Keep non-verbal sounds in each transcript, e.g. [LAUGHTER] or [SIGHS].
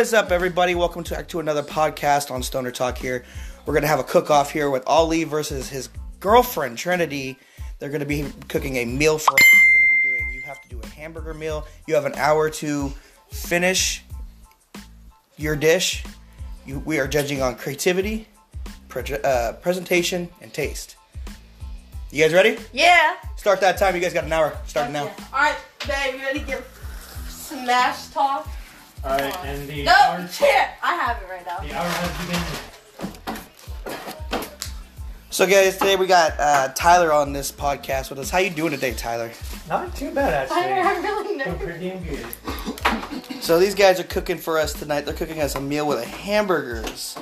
is up, everybody? Welcome to, to another podcast on Stoner Talk here. We're going to have a cook off here with Ali versus his girlfriend, Trinity. They're going to be cooking a meal for us. We're going to be doing, you have to do a hamburger meal. You have an hour to finish your dish. You, we are judging on creativity, pre- uh, presentation, and taste. You guys ready? Yeah. Start that time. You guys got an hour. Start now. Yeah. All right, babe, you ready to give smash talk? All right, and the No, hour, you can't. I have it right now. the hour has begun. So, guys, today we got uh, Tyler on this podcast with us. How you doing today, Tyler? Not too bad I, actually. I'm really Doing nervous. pretty damn good. So these guys are cooking for us tonight. They're cooking us a meal with a hamburgers.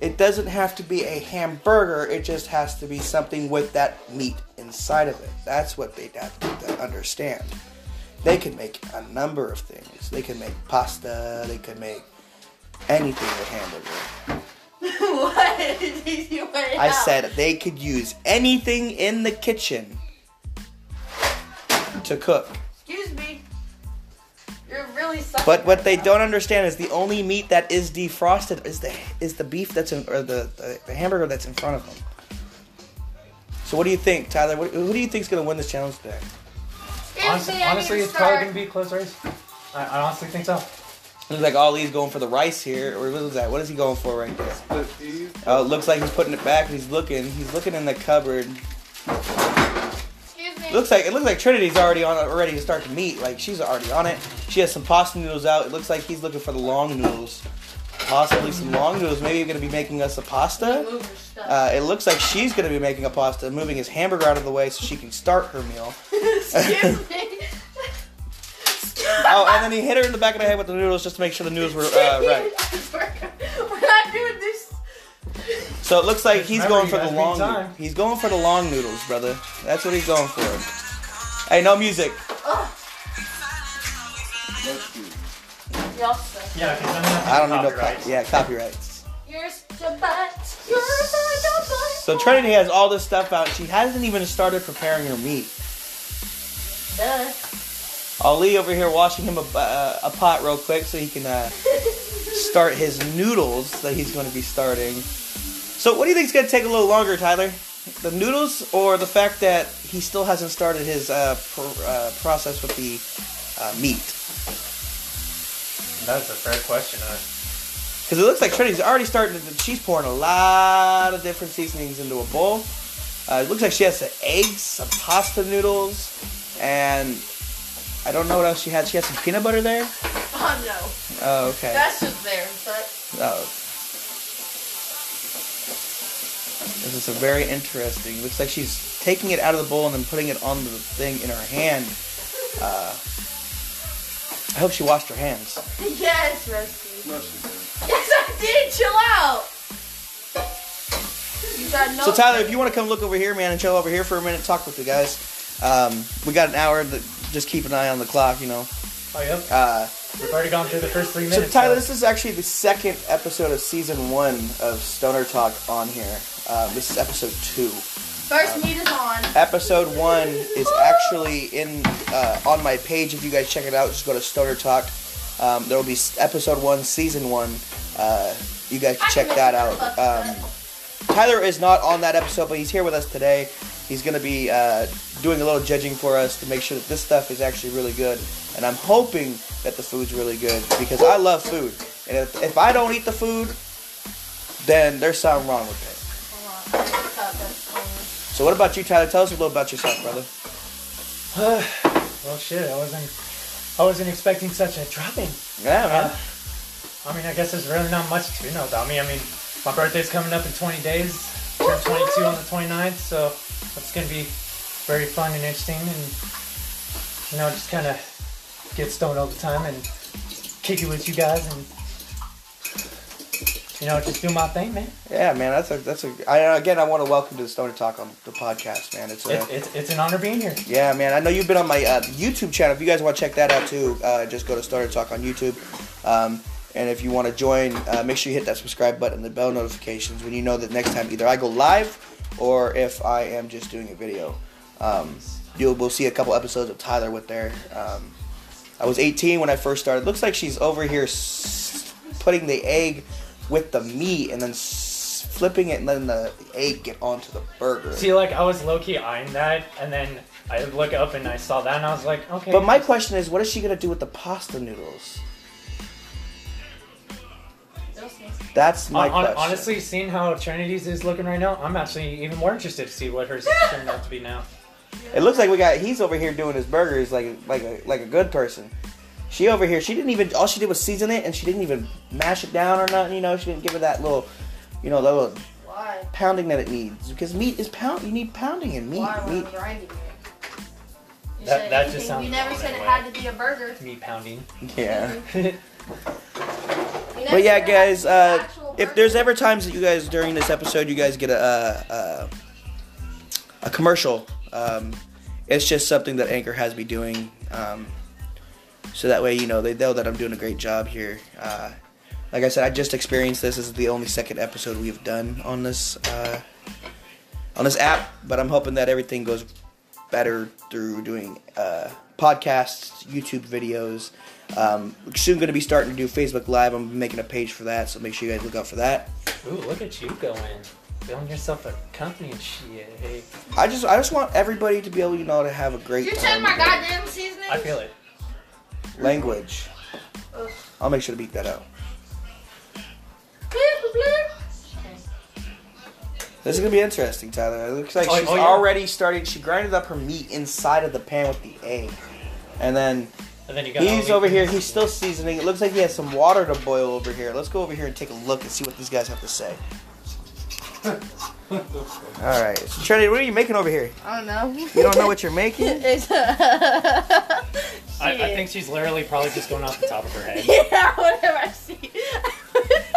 It doesn't have to be a hamburger. It just has to be something with that meat inside of it. That's what they have to understand. They can make a number of things. They can make pasta. They can make anything with hamburger. [LAUGHS] what? [LAUGHS] Did you went I out. said they could use anything in the kitchen to cook. Excuse me. You're really sucking. But what they don't understand is the only meat that is defrosted is the is the beef that's in or the, the, the hamburger that's in front of them. So what do you think, Tyler? What, who do you think's gonna win this challenge today? Now. Excuse Honestly, honestly need to it's probably gonna be a close race. I, I honestly think so. Looks like Ali's going for the rice here, or what is that? What is he going for right there? Oh, it looks like he's putting it back. He's looking. He's looking in the cupboard. Excuse me. Looks like it looks like Trinity's already on it, ready to start the meat. Like she's already on it. She has some pasta noodles out. It looks like he's looking for the long noodles, possibly some long noodles. Maybe you're gonna be making us a pasta. Move your stuff. Uh, it looks like she's going to be making a pasta, moving his hamburger out of the way so she can start her meal. [LAUGHS] Excuse me. Oh, and then he hit her in the back of the head with the noodles just to make sure the noodles were uh, [LAUGHS] right. We're not doing this. So it looks like he's Remember, going for the long. time. He's going for the long noodles, brother. That's what he's going for. Hey, no music. Ugh. Y'all. Yeah, because I'm I don't need no copyright. Yeah, copyrights. You're butt. You're butt. So Trinity has all this stuff out. She hasn't even started preparing her meat. Duh. Ali over here washing him a, uh, a pot real quick so he can uh, [LAUGHS] start his noodles that he's going to be starting. So, what do you think is going to take a little longer, Tyler? The noodles or the fact that he still hasn't started his uh, pr- uh, process with the uh, meat? That's a fair question. Because it looks like Trinity's already starting. To, she's pouring a lot of different seasonings into a bowl. Uh, it looks like she has some eggs, some pasta noodles, and I don't know what else she had. She had some peanut butter there. [LAUGHS] Oh no. Oh, okay. That's just there. But Oh. This is a very interesting. Looks like she's taking it out of the bowl and then putting it on the thing in her hand. Uh, I hope she washed her hands. [LAUGHS] yes, Rusty. Yes, I did. Chill out. No. So Tyler, if you want to come look over here, man, and chill over here for a minute, talk with the guys. Um, we got an hour. To, just keep an eye on the clock, you know. oh, yep. Uh, We've already gone through the first three minutes. so. Tyler, so- this is actually the second episode of season one of Stoner Talk on here. Um, this is episode two. First meat is on. episode one is actually in uh, on my page. If you guys check it out, just go to Stoner Talk. Um, there will be episode one, season one. Uh, you guys can check that out. Um, Tyler is not on that episode, but he's here with us today. He's going to be uh, doing a little judging for us to make sure that this stuff is actually really good. And I'm hoping that the food's really good because I love food. And if, if I don't eat the food, then there's something wrong with it. Hold on. Cut this one. So what about you, Tyler? Tell us a little about yourself, brother. [SIGHS] well, shit. I wasn't. I wasn't expecting such a dropping. Yeah, man. Uh, I mean, I guess there's really not much to know about me. I mean, my birthday's coming up in 20 days. Turn 22 on the 29th, so that's gonna be very fun and interesting, and you know, just kind of get stoned all the time and kick it with you guys, and you know, just do my thing, man. Yeah, man, that's a that's a. I, again, I want to welcome to the Stoner Talk on the podcast, man. It's a, It, it's it's an honor being here. yeah, man. I know you've been on my uh, YouTube channel. If you guys want to check that out too, uh, just go to Stoner Talk on YouTube. Um, and if you want to join, uh, make sure you hit that subscribe button and the bell notifications when you know that next time either I go live or if I am just doing a video. Um, you'll we'll see a couple episodes of Tyler with there. Um, I was 18 when I first started. Looks like she's over here s- putting the egg with the meat and then s- flipping it and letting the egg get onto the burger. See, like I was low key eyeing that, and then I look up and I saw that, and I was like, okay. But my question is, what is she gonna do with the pasta noodles? That's my hon- question. honestly, seeing how Trinity's is looking right now, I'm actually even more interested to see what hers is turned out to be now. It looks like we got he's over here doing his burgers like like a like a good person. She over here, she didn't even all she did was season it and she didn't even mash it down or nothing, you know, she didn't give it that little you know, that little Why? pounding that it needs. Because meat is pound you need pounding in meat. Why when meat. I'm grinding it? You That- that just anything. sounds You never said it anyway. had to be a burger. Meat pounding. Yeah. [LAUGHS] But yeah, said it had guys, to be an uh, if there's ever times that you guys during this episode you guys get a uh, uh, a commercial, um, it's just something that Anchor has me doing, um, so that way you know they know that I'm doing a great job here. Uh, like I said, I just experienced this. This is the only second episode we've done on this uh, on this app, but I'm hoping that everything goes better through doing uh, podcasts, YouTube videos. Um, we're soon going to be starting to do Facebook Live. I'm making a page for that, so make sure you guys look out for that. Ooh, look at you going. Building yourself a company and shit. Hey, I just I just want everybody to be able, you know, to have a great You time. said my goddamn seasoning. I feel it. Language. I'll make sure to beat that out. This is gonna be interesting, Tyler. It looks like Oh, she's oh, yeah. already started. She grinded up her meat inside of the pan with the egg, and then And then you he's over here. He's still seasoning. It looks like he has some water to boil over here. Let's go over here and take a look and see what these guys have to say. [LAUGHS] All right, so Trinity, what are you making over here? I don't know. You don't know what you're making? [LAUGHS] [LAUGHS] It's I, I think she's literally probably just going off the top of her head. [LAUGHS] yeah, whatever I see. [LAUGHS]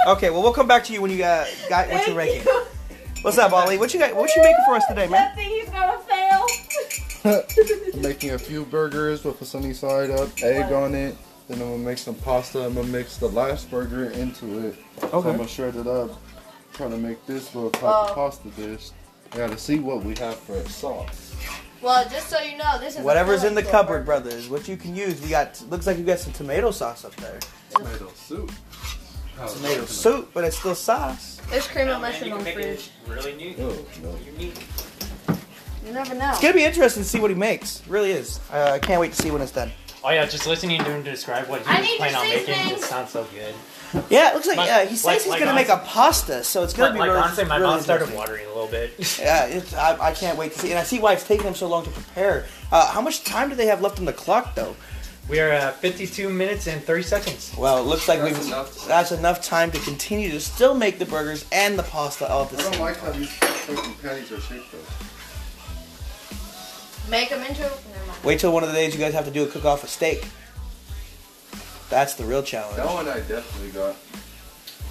Okay, well we'll come back to you when you got got what you're making. What's up, Ollie? What you got? What you making for us today, man? That thing he's gonna fail. [LAUGHS] I'm making a few burgers with a sunny side up, egg on it. Then I'm gonna make some pasta. I'm gonna mix the last burger into it. So I'm gonna shred it up. Trying to make this little type Oh. of pasta dish. I gotta see what we have for a sauce. Well, just so you know, this is Whatever's in the filling cupboard, burger. brothers. What you can use. We got. Looks like you got some tomato sauce up there. Tomato soup. Tomato soup, but it's still sauce. There's cream and mushroom can on the fridge. really new, Oh no. unique. You never know. It's gonna be interesting to see what he makes. It really is. Uh, I can't wait to see when it's done. Oh yeah, just listening to him describe what he I was planning on making seasonings. just sounds so good. Yeah, it looks like Like- uh, he says like- he's like gonna make a pasta, so it's gonna Like, be like really, honestly, my really mouth started watering a little bit. [LAUGHS] Yeah, it's, I, I can't wait to see, and I see why it's taking him so long to prepare. Uh, how much time do they have left on the clock, though? We are at 52 minutes and 30 seconds. Well, it looks like That's we've enough. that's enough time to continue to still make the burgers and the pasta all at the I don't same like how these fucking patties are shaped though. Make them into. Never mind. Wait till one of the days you guys have to do a cook off a steak. That's the real challenge. That one I definitely got.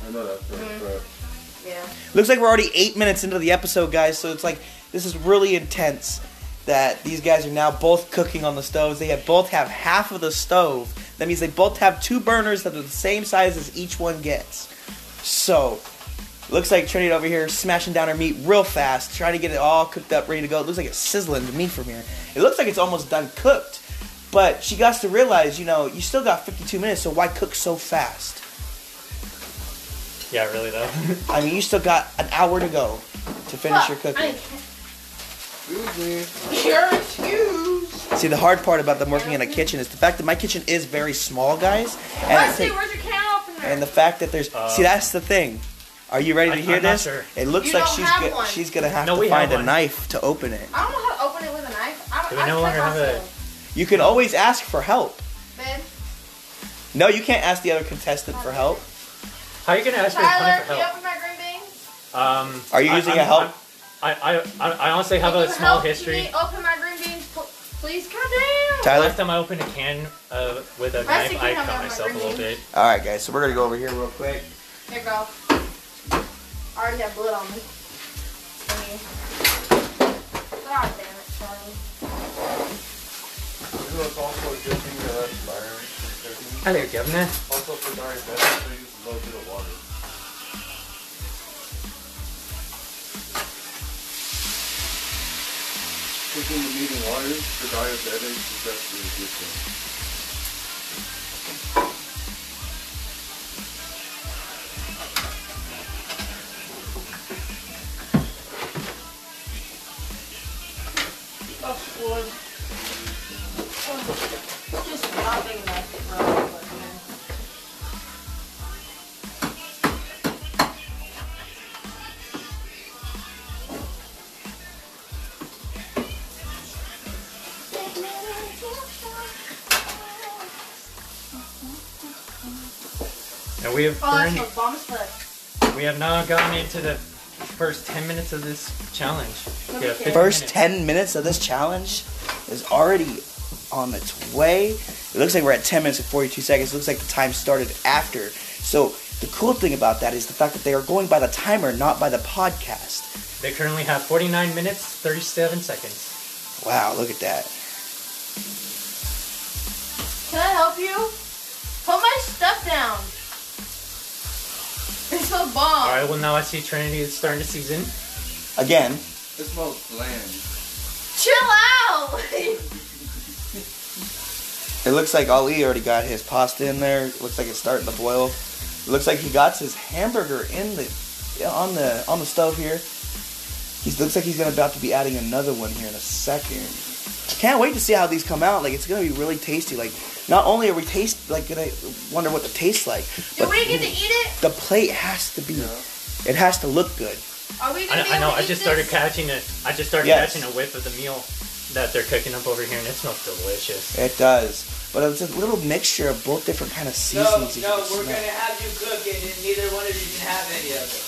I know that mm-hmm. for a fact. Yeah. Looks like we're already eight minutes into the episode, guys. So it's like this is really intense. That these guys are now both cooking on the stoves. They have both have half of the stove. That means they both have two burners that are the same size as each one gets. So looks like Trinity over here smashing down her meat real fast, trying to get it all cooked up, ready to go. It looks like it's sizzling to me from here. It looks like it's almost done cooked. But she got to realize, you know, you still got 52 minutes, so why cook so fast? Yeah, really though. [LAUGHS] I mean, you still got an hour to go to finish your cooking. Excuse me. You're excused. See, the hard part about them working in a kitchen is the fact that my kitchen is very small, guys. And, Let's see, where's your can opener? and the fact that there's Uh, see, that's the thing. Are you ready to I- hear I'm not this? sure. It looks You like she's go- she's gonna have No, to find have a knife to open it. I don't know how to open it with a knife. I don't. Do we I no cut longer have a- myself. You can always ask for help. Babe, No, you can't ask the other contestant for help. How are you gonna ask me Tyler, for can you help? open my green beans? Um, Are you using I'm- a help? I, I, I, I honestly have Can a you small help history. Me open my green beans, pl- please. Calm down. Tyler. Last time I opened a can uh, with a Rest knife, you I can have cut my myself a little beans. bit. All right, guys. So we're gonna go over here real quick. Here, go. I already have blood on me. Thingy. God damn it, Charlie. It's also a good thing to have fire for cooking. Hello, Governor. Also for diabetics, they use a little bit of water. Cooking the meat in water for diabetics is actually a good thing. We have Oh, we're that's in- what bombs put. we have now gotten into the first ten minutes of this challenge. Let We me have see. 50 First minutes. 10 minutes of this challenge is already on its way. It looks like we're at 10 minutes and 42 seconds. It looks like the time started after. So the cool thing about that is the fact that they are going by the timer, not by the podcast. They currently have 49 minutes, 37 seconds. Wow, look at that. So bomb. All right. Well, now I see Trinity is starting to season. Again, It smells bland. Chill out. it looks like Ali already got his pasta in there. It looks like it's starting to boil. It looks like he got his hamburger in the on the on the stove here. He looks like he's gonna about to be adding another one here in a second. Can't wait to see how these come out. Like it's gonna be really tasty. Like not only are we taste like gonna wonder what the tastes like, Do but we get to eat it? the plate has to be. It has to look good. Are we I, gonna be I know. able to I eat just this? started catching it. I just started Yes. catching a whiff of the meal that they're cooking up over here, and it smells delicious. It does. But it's a little mixture of both different kind of No, seasonings. you no, can we're smell. gonna have you cook it, and neither one of you can have any of it.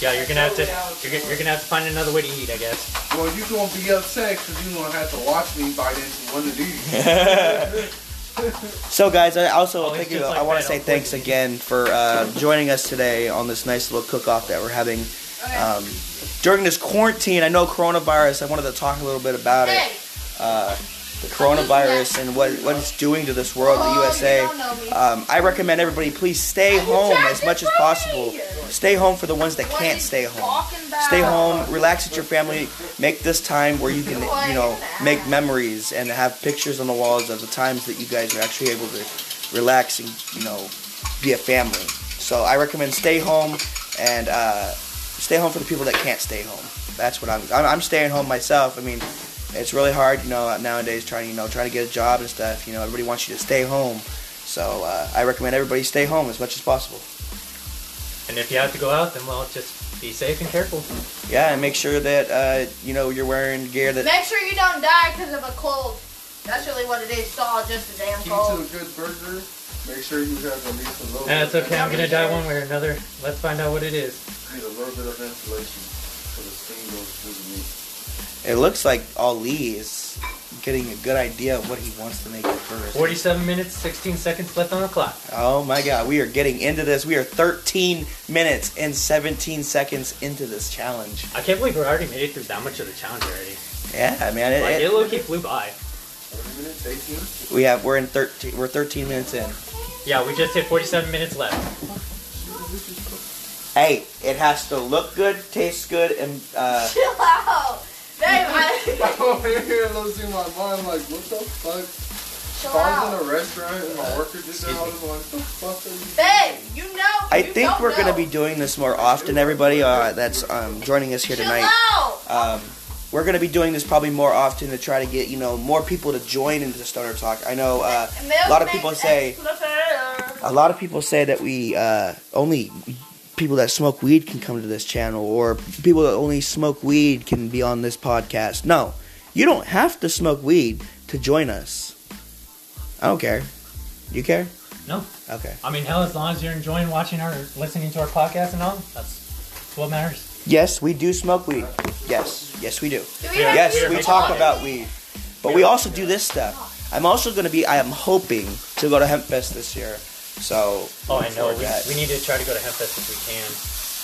Yeah, you're gonna have to. You're, gonna- you're gonna have to find another way to eat, I guess. Well, you're gonna be upset because you're gonna have to watch me bite into one of these. [LAUGHS] So, guys, I also Oh, it's you. like I want to say thanks course. again for uh, joining us today on this nice little cook-off that we're having um, during this quarantine. I know coronavirus. I wanted to talk a little bit about it. Uh, the coronavirus and what what it's doing to this world, the Oh, USA. don't know me. Um, I recommend everybody please stay home as much as possible. Stay home for the ones that can't stay home. Stay home, relax with your family, make this time where you can, you know, make memories and have pictures on the walls of the times that you guys are actually able to relax and, you know, be a family. So I recommend stay home and uh, stay home for the people that can't stay home. That's what I'm. I'm, I'm staying home myself. I mean, it's really hard, you know, nowadays trying, you know, trying to get a job and stuff. You know, everybody wants you to stay home. So uh, I recommend everybody stay home as much as possible. And if you have to go out, then well, just be safe and careful. Yeah, and make sure that uh, you know you're wearing gear that Make sure you don't die because of a cold. That's really what it is. It's all just a damn Key cold. to a good burger, make sure you have at least a little. And it's bit of okay. I'm gonna die one way or another. Let's find out what it is. Need a little bit of ventilation so the steam goes through the meat. It looks like Ali is getting a good idea of what he wants to make first. 47 minutes, 16 seconds left on the clock. Oh my god, we are getting into this. We are 13 minutes and 17 seconds into this challenge. I can't believe we already made it through that much of the challenge already. Yeah, man. It, Like it- it low key flew by. minutes, we have we're in 13 we're 13 minutes in. Yeah, we just hit 47 minutes left. Hey, it has to look good, taste good, and uh, [LAUGHS] Chill out. Babe, I, [LAUGHS] I'm over here losing my mind like, what the fuck? chill If I was out. in a restaurant and my worker did that, I was like, what the fuck are you Babe, you know. I you think we're gonna be doing this more often. Everybody uh, that's um, joining us here Chill tonight. out. Um, we're gonna be doing this probably more often to try to get you know more people to join into the Stoner Talk. I know uh, a lot of people say a lot of people say that we uh, only people that smoke weed can come to this channel, or people that only smoke weed can be on this podcast. No, you don't have to smoke weed to join us. I don't care. You care? No. Okay. I mean, hell, as long as you're enjoying watching our, listening to our podcast and all, that's what matters. Yes, we do smoke weed. Yes, yes, we do. Do we Yes, we talk all about weed, but we also do this stuff. I'm also going to be. I am hoping to go to Hempfest this year. So Oh, I know. Before We, we need to try to go to Hempfest if we can.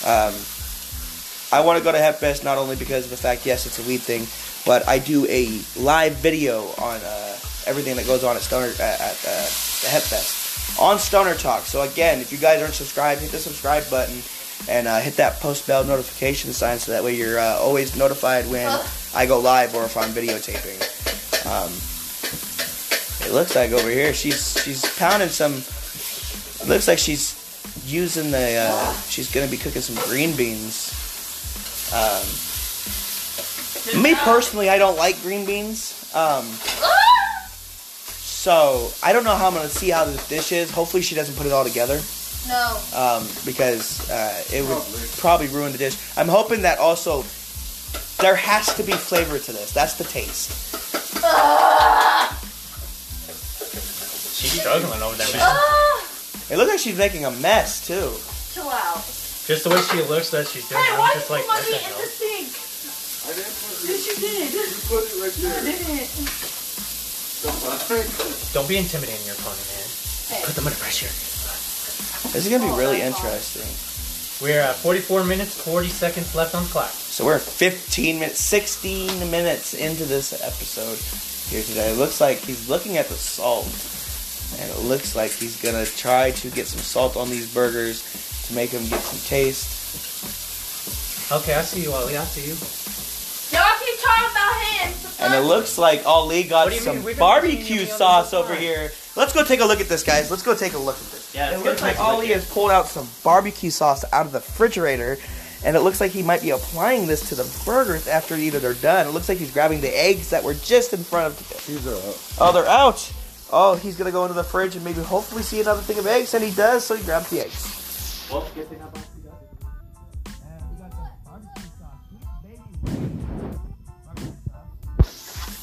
um, I want to go to Hempfest not only because of the fact, yes, it's a weed thing, but I do a live video on uh, everything that goes on at Stoner at, at uh, the Hempfest on Stoner Talk. So again, if you guys aren't subscribed, hit the subscribe button and uh, hit that post bell notification sign so that way you're uh, always notified when Ugh. I go live or if I'm videotaping. Um, it looks like over here she's she's pounding some. It looks like she's using the. Uh, she's gonna be cooking some green beans. Um, Me personally, I don't like green beans. Um, so I don't know how I'm gonna see how this dish is. Hopefully, she doesn't put it all together. No. um, because uh, it would probably ruin the dish. I'm hoping that also there has to be flavor to this. That's the taste. She's struggling over there, man. It looks like she's making a mess too. Chill out. Just the way she looks that she's doing. Hey, I'm why just did like, you what put the me in hell? the sink? I didn't put Yes, you did. You put it right I there. didn't. Don't be intimidating your opponent, man. Hey. Put them under pressure. This is gonna be Oh, really that's all. interesting. We're at 44 minutes, 40 seconds left on the clock. So we're 15 minutes, 16 minutes into this episode here today. It looks like he's looking at the salt, and it looks like he's gonna try to get some salt on these burgers to make them get some taste. Okay, I see you, Ollie. I see you. Y'all keep talking about him. And it looks like Ali got What do you some mean? We've been barbecue sauce over here. Let's go take a look at this, guys. Let's go take a look at this. Yeah, it looks like take look Ali has pulled out some barbecue sauce out of the refrigerator, and it looks like he might be applying this to the burgers after either they're done. It looks like he's grabbing the eggs that were just in front of. These are up. Oh, they're out. Oh, he's gonna go into the fridge and maybe hopefully see another thing of eggs, and he does. So he grabs the eggs.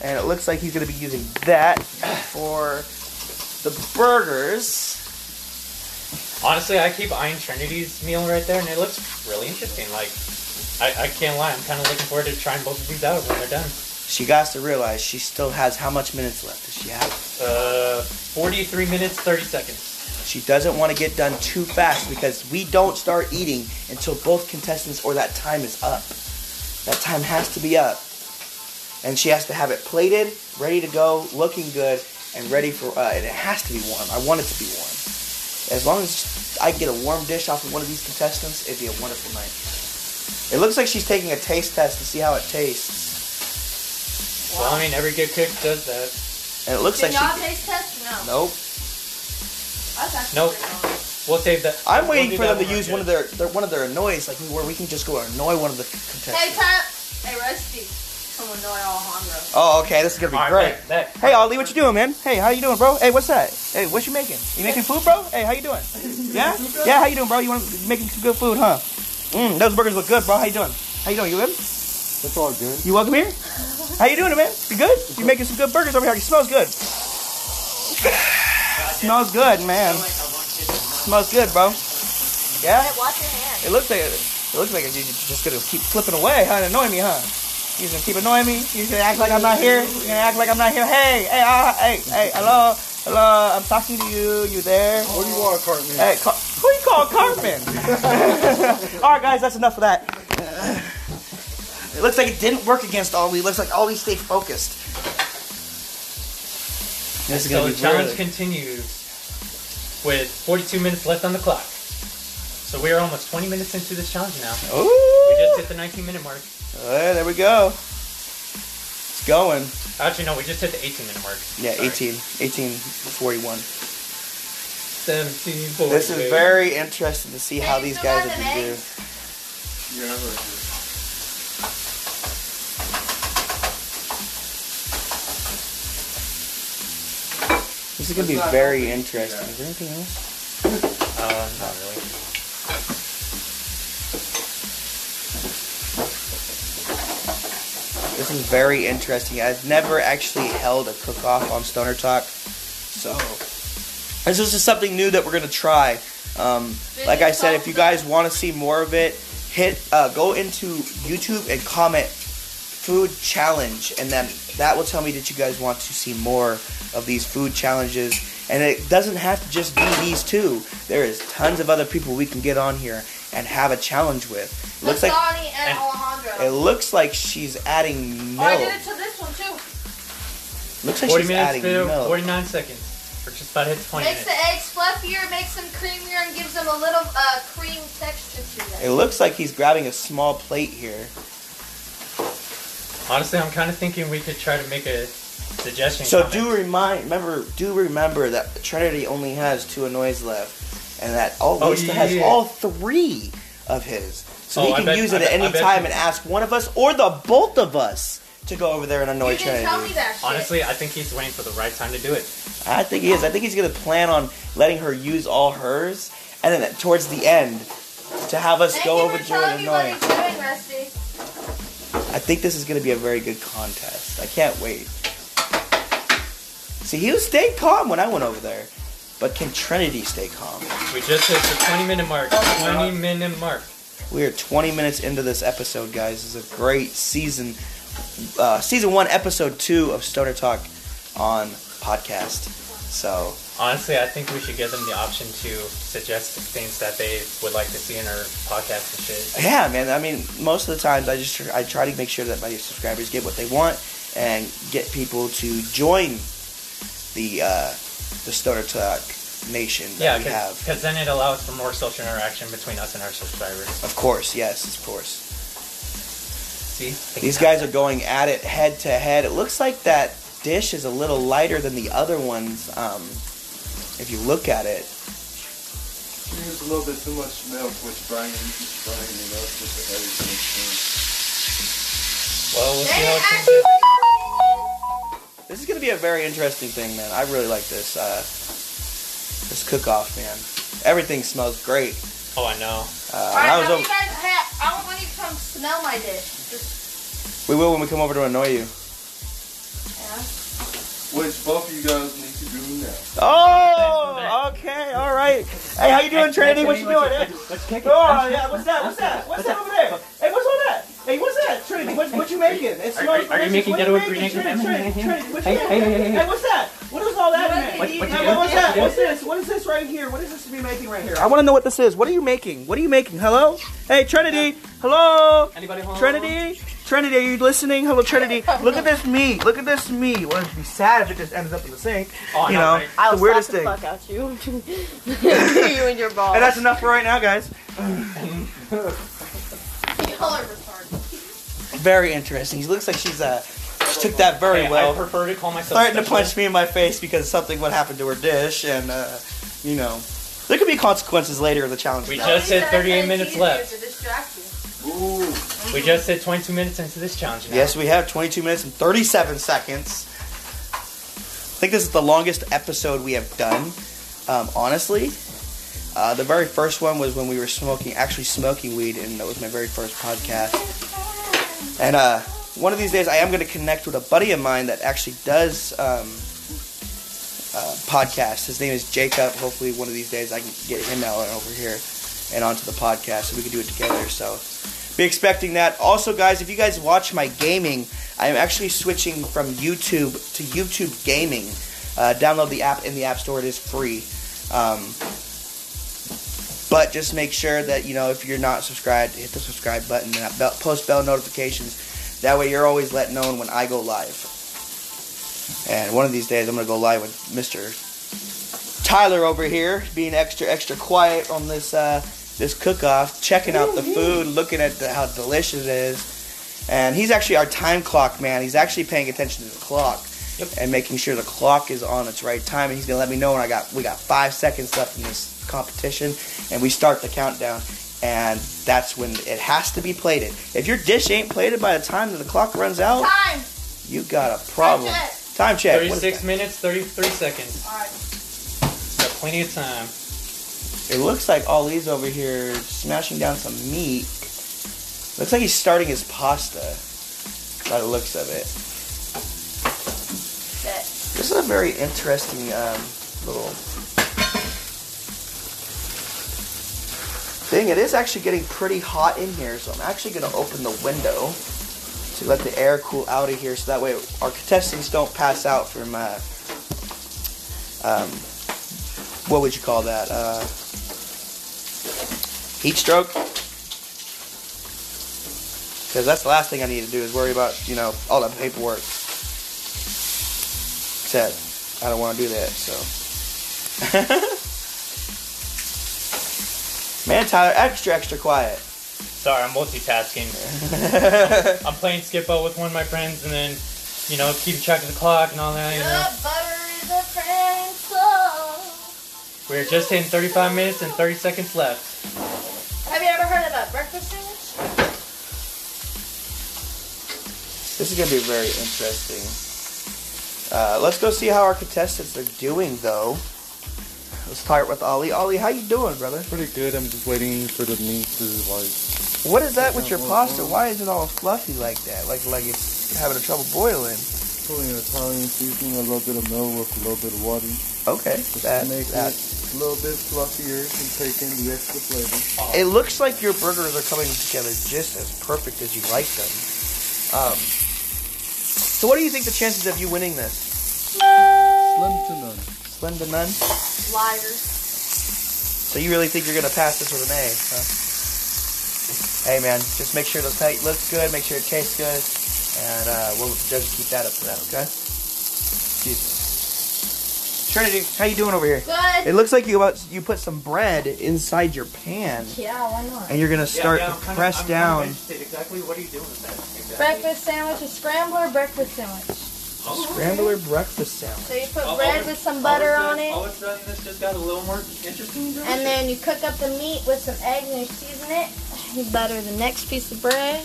And it looks like he's gonna be using that for the burgers. Honestly, I keep eyeing Trinity's meal right there, and it looks really interesting. Like, I, I can't lie. I'm kind of looking forward to trying both of these out when they're done. She got to realize she still has how much minutes left does she have? Uh, 43 minutes, 30 seconds. She doesn't want to get done too fast because we don't start eating until both contestants or that time is up. That time has to be up. And she has to have it plated, ready to go, looking good, and ready for, uh, and it has to be warm. I want it to be warm. As long as I get a warm dish off of one of these contestants, it'd be a wonderful night. It looks like she's taking a taste test to see how it tastes. Well, I mean, every good cook does that. And it looks Can like y'all she. taste test no? Nope. That's actually Nope. pretty awesome. We'll save that. I'm we'll waiting do for that them to when we're use one of good. their, their one of their annoys, like where we can just go annoy one of the contestants. Hey, contestants. Tap. Hey, Rusty. Come on, Noah Alejandro. Oh, okay, this is gonna be All great. right, bet, bet. Hey, Ollie, what you doing, man? Hey, how you doing, bro? Hey, what's that? Hey, what you making? You making food, bro? Hey, how you doing? Yeah? Yeah, how you doing, bro? You want making some good food, huh? Mmm, those burgers look good, bro. How you doing? How you doing? You good? That's all good. You welcome here? How you doing, man? You good? You making some good burgers over here? It smells good. smells good, man. Smells good, bro. Yeah? Hey, watch your hand. It looks like it, it looks like you're just gonna keep flipping away, huh? And annoying me, huh? You're gonna keep annoying me. You're gonna act like I'm not here. You're gonna act like I'm not here. Hey, hey, uh, hey, hey, hello, hello. I'm talking to you. You there? What do you want, Cartman? Hey, Car- who you call Cartman? [LAUGHS] All right, guys, that's enough of that. It looks like it didn't work against Ollie. It looks like Ollie stayed focused. This is So gonna the be challenge really- continues with 42 minutes left on the clock. So we are almost 20 minutes into this challenge now. We just hit the 19 minute mark. Alright, there we go. It's going. Actually, no, we just hit the 18 minute mark. Yeah, Sorry. 18, 1841. 17, 40. This is very interesting to see how these guys are are the gonna do. eggs? Yeah, This is gonna be very open interesting. Yeah. Is there anything else? Uh, not really. This is very interesting. I've never actually held a cook-off on Stoner Talk, so this is just something new that we're gonna try. Um, like I said, if you guys want to see more of it, hit uh, go into YouTube and comment food challenge, and then that will tell me that you guys want to see more of these food challenges. And it doesn't have to just be these two. There is tons of other people we can get on here and have a challenge with. It looks like and and- Alejandro. it looks like she's adding Oh, I did milk. it to this one too. Looks like 40 she's minutes adding to milk. 49 seconds. We're just about to hit 20 Makes minutes. the eggs fluffier, makes them creamier, and gives them a little uh, cream texture to them. It looks like he's grabbing a small plate here. Honestly, I'm kind of thinking we could try to make a suggestion. So comment. do remind, remember, do remember that Trinity only has two annoys left, and that all Oh, Lisa has yeah. all three of his. So Oh, he can bet- use it at bet- I any bet time and ask one of us or the both of us to go over there and annoy You didn't tell me Trinity. that shit. Honestly, I think he's waiting for the right time to do it. I think he is. I think he's gonna plan on letting her use all hers, and then towards the end, to have us Thank go you over for to and me what annoy. he's doing, Rusty. I think this is gonna be a very good contest. I can't wait. See, he was staying calm when I went over there, but can Trinity stay calm? We just hit the 20 minute mark. 20 minute mark. We are 20 minutes into this episode, guys. This is a great season, uh, season one, episode two of Stoner Talk on podcast. So Honestly, I think we should give them the option to suggest things that they would like to see in our podcast and shit. yeah, man. I mean, most of the times I just I try to make sure that my subscribers get what they want and get people to join the uh, the Stoner Talk Nation that Yeah, we have. because then it allows for more social interaction between us and our subscribers. Of course, yes, of course. See? These guys are going at it head to head. It looks like that dish is a little lighter than the other ones. Um, if you look at it, Use a little bit too much milk, which Brian keeps frying it up with the everything. Well, we'll see how it, it turns out. This is going to be a very interesting thing, man. I really like this. Uh, this cook-off, man. Everything smells great. Oh, I know. Uh, Alright, when I was now over, you guys, hey, I want you to come smell my dish. Just, we will when we come over to annoy you. yeah. Which both of you guys need to do now. Oh, okay, all right. Hey, how you doing, Trinity? What you doing? Let's kick Oh, yeah. What's that? What's that? What's that over there? Hey, what's all that? Hey, what's that, Trinity? What, what you making? It Are- smells are- are you making What with green Trinity, eggs? Trinity, Trinity, what Hey, you hey, making? hey, hey, hey. Hey, what's that? What is all that? What- man? what- Hey, you what's that? What's this? What is this right here? What is this to be making right here? I want to know what this is. What are you making? What are you making? Hello? Hey, Trinity. Hello? Anybody home? Trinity? Trinity, are you listening? Hello, Trinity. Look at this meat. Look at this meat. Well, it'd be sad if it just ends up in the sink. Oh, you know, right. the weirdest thing. fuck out you. [LAUGHS] you and your balls. And that's enough for right now, guys. Y'all are retarded. Very interesting. She looks like she's uh, she took that very Hey, well. I prefer to call myself Starting to punch me in my face because something would happen to her dish, and uh, you know, there could be consequences later in the challenge. We now. just hit These are 38 the minutes keys left. To distract you. Ooh. We just hit 22 minutes into this challenge now. Yes, we have 22 minutes and 37 seconds. I think this is the longest episode we have done. Um, honestly, uh, the very first one was when we were smoking, actually smoking weed, and that was my very first podcast. And uh, one of these days, I am going to connect with a buddy of mine that actually does um, uh, podcasts. His name is Jacob. Hopefully, one of these days, I can get him out over here and onto the podcast, so we can do it together. So be expecting that. Also, guys, if you guys watch my gaming, I am actually switching from YouTube to YouTube Gaming. Uh, download the app in the App Store; it is free. Um, but just make sure that you know if you're not subscribed, hit the subscribe button and that bell, post bell notifications. That way, you're always let known when I go live. And one of these days, I'm gonna go live with Mr. Tyler over here, being extra extra quiet on this uh, this cook off, checking out the food, looking at the, how delicious it is. And he's actually our time clock man. He's actually paying attention to the clock and making sure the clock is on its right time. And he's gonna let me know when I got we got five seconds left in this competition, and we start the countdown. And that's when it has to be plated. If your dish ain't plated by the time that the clock runs out, Time. you got a problem. check. Time check. What is 36 minutes, 33 seconds. Alright. Got plenty of time. It looks like Ollie's over here smashing down some meat. Looks like he's starting his pasta. By the looks of it. This is a very interesting um, little thing. It is actually getting pretty hot in here, so I'm actually going to open the window to let the air cool out of here, so that way our contestants don't pass out from uh, um, what would you call that? Uh, heat stroke. Because that's the last thing I need to do is worry about you know all that paperwork. Except I don't want to do that, so. [LAUGHS] Man, Tyler, extra, extra quiet. Sorry, I'm multitasking. [LAUGHS] I'm playing Skip-Bo with one of my friends and then, you know, keeping track of the clock and all that, you know. The butter is a friend so. We're just hitting 35 minutes and 30 seconds left. Have you ever heard of a breakfast sandwich? This is going to be very interesting. Uh, let's go see how our contestants are doing, though. Let's start with Ollie. Ollie, how you doing, brother? Pretty good. I'm just waiting for the meat to like. What is that with your pasta? Why is it all fluffy like that? Like like it's having a trouble boiling. Putting Italian seasoning, a little bit of milk with a little bit of water. Okay, that, that, it a little bit fluffier and take in the extra flavor. It looks like your burgers are coming together just as perfect as you like them. Um, so, what do you think the chances of you winning this? Slim to none. Slim to none. Liars. So you really think you're gonna pass this with an A? Huh? Hey man, just make sure the plate looks good, make sure it tastes good, and uh, we'll just keep that up to that, okay? Jesus. Trinity, how you doing over here? Good. It looks like you about you put some bread inside your pan, Yeah, why not? and you're gonna start to press down. exactly what are you doing with that? Exactly. Breakfast sandwich, a scrambler breakfast sandwich. Scrambler breakfast sandwich. So you put All- all bread with some butter of on it, All of a sudden, this just got a little more interesting. and then you cook up the meat with some eggs and you season it. You butter the next piece of bread,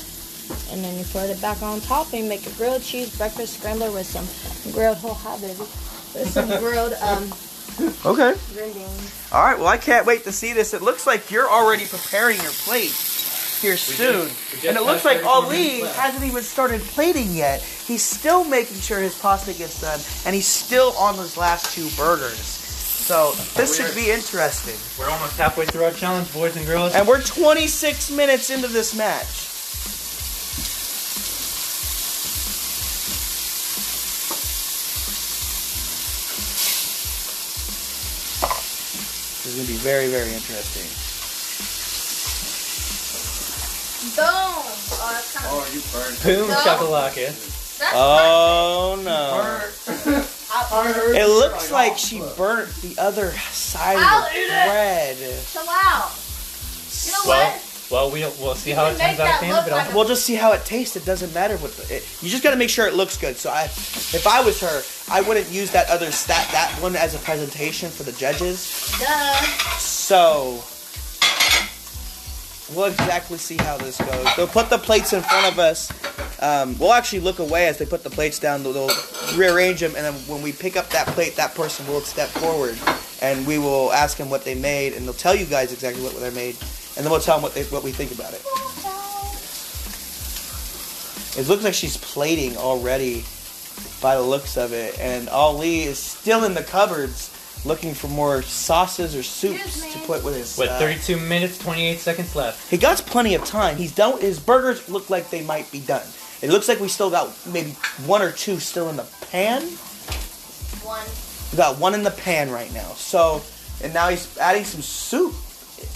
and then you put it back on top and you make a grilled cheese breakfast scrambler with some grilled whole hot baby, with some grilled um Okay. green. All right. Well, I can't wait to see this. It looks like you're already preparing your plate here soon, we just and it looks like Ali hasn't even started plating yet. He's still making sure his pasta gets done, and he's still on those last two burgers. So this should be interesting. We're almost halfway through our challenge, boys and girls. And we're 26 minutes into this match. This is gonna be very, very interesting. Boom! Oh, that's kind of. Oh, you burned. Boom, No. shakalaka. That's Oh no. [LAUGHS] It looks like she burnt the other side I'll of the bread. Chill out. You know Well, what? Well, we'll we'll see You how it make turns out at the end look it. like all. We'll just see how it tastes. It doesn't matter what the, it, you just got to make sure it looks good. So I, if I was her, I wouldn't use that other that that one as a presentation for the judges. Duh. So we'll exactly see how this goes. They'll put the plates in front of us. Um, we'll actually look away as they put the plates down. They'll, they'll rearrange them, and then when we pick up that plate, that person will step forward, and we will ask them what they made, and they'll tell you guys exactly what they made, and then we'll tell them what they what we think about it. It looks like she's plating already by the looks of it, and Ali is still in the cupboards looking for more sauces or soups to put with his. With uh, 32 minutes, 28 seconds left. he got plenty of time. He's done. His burgers look like they might be done. It looks like we still got maybe one or two still in the pan. One. We got one in the pan right now. So, and now he's adding some soup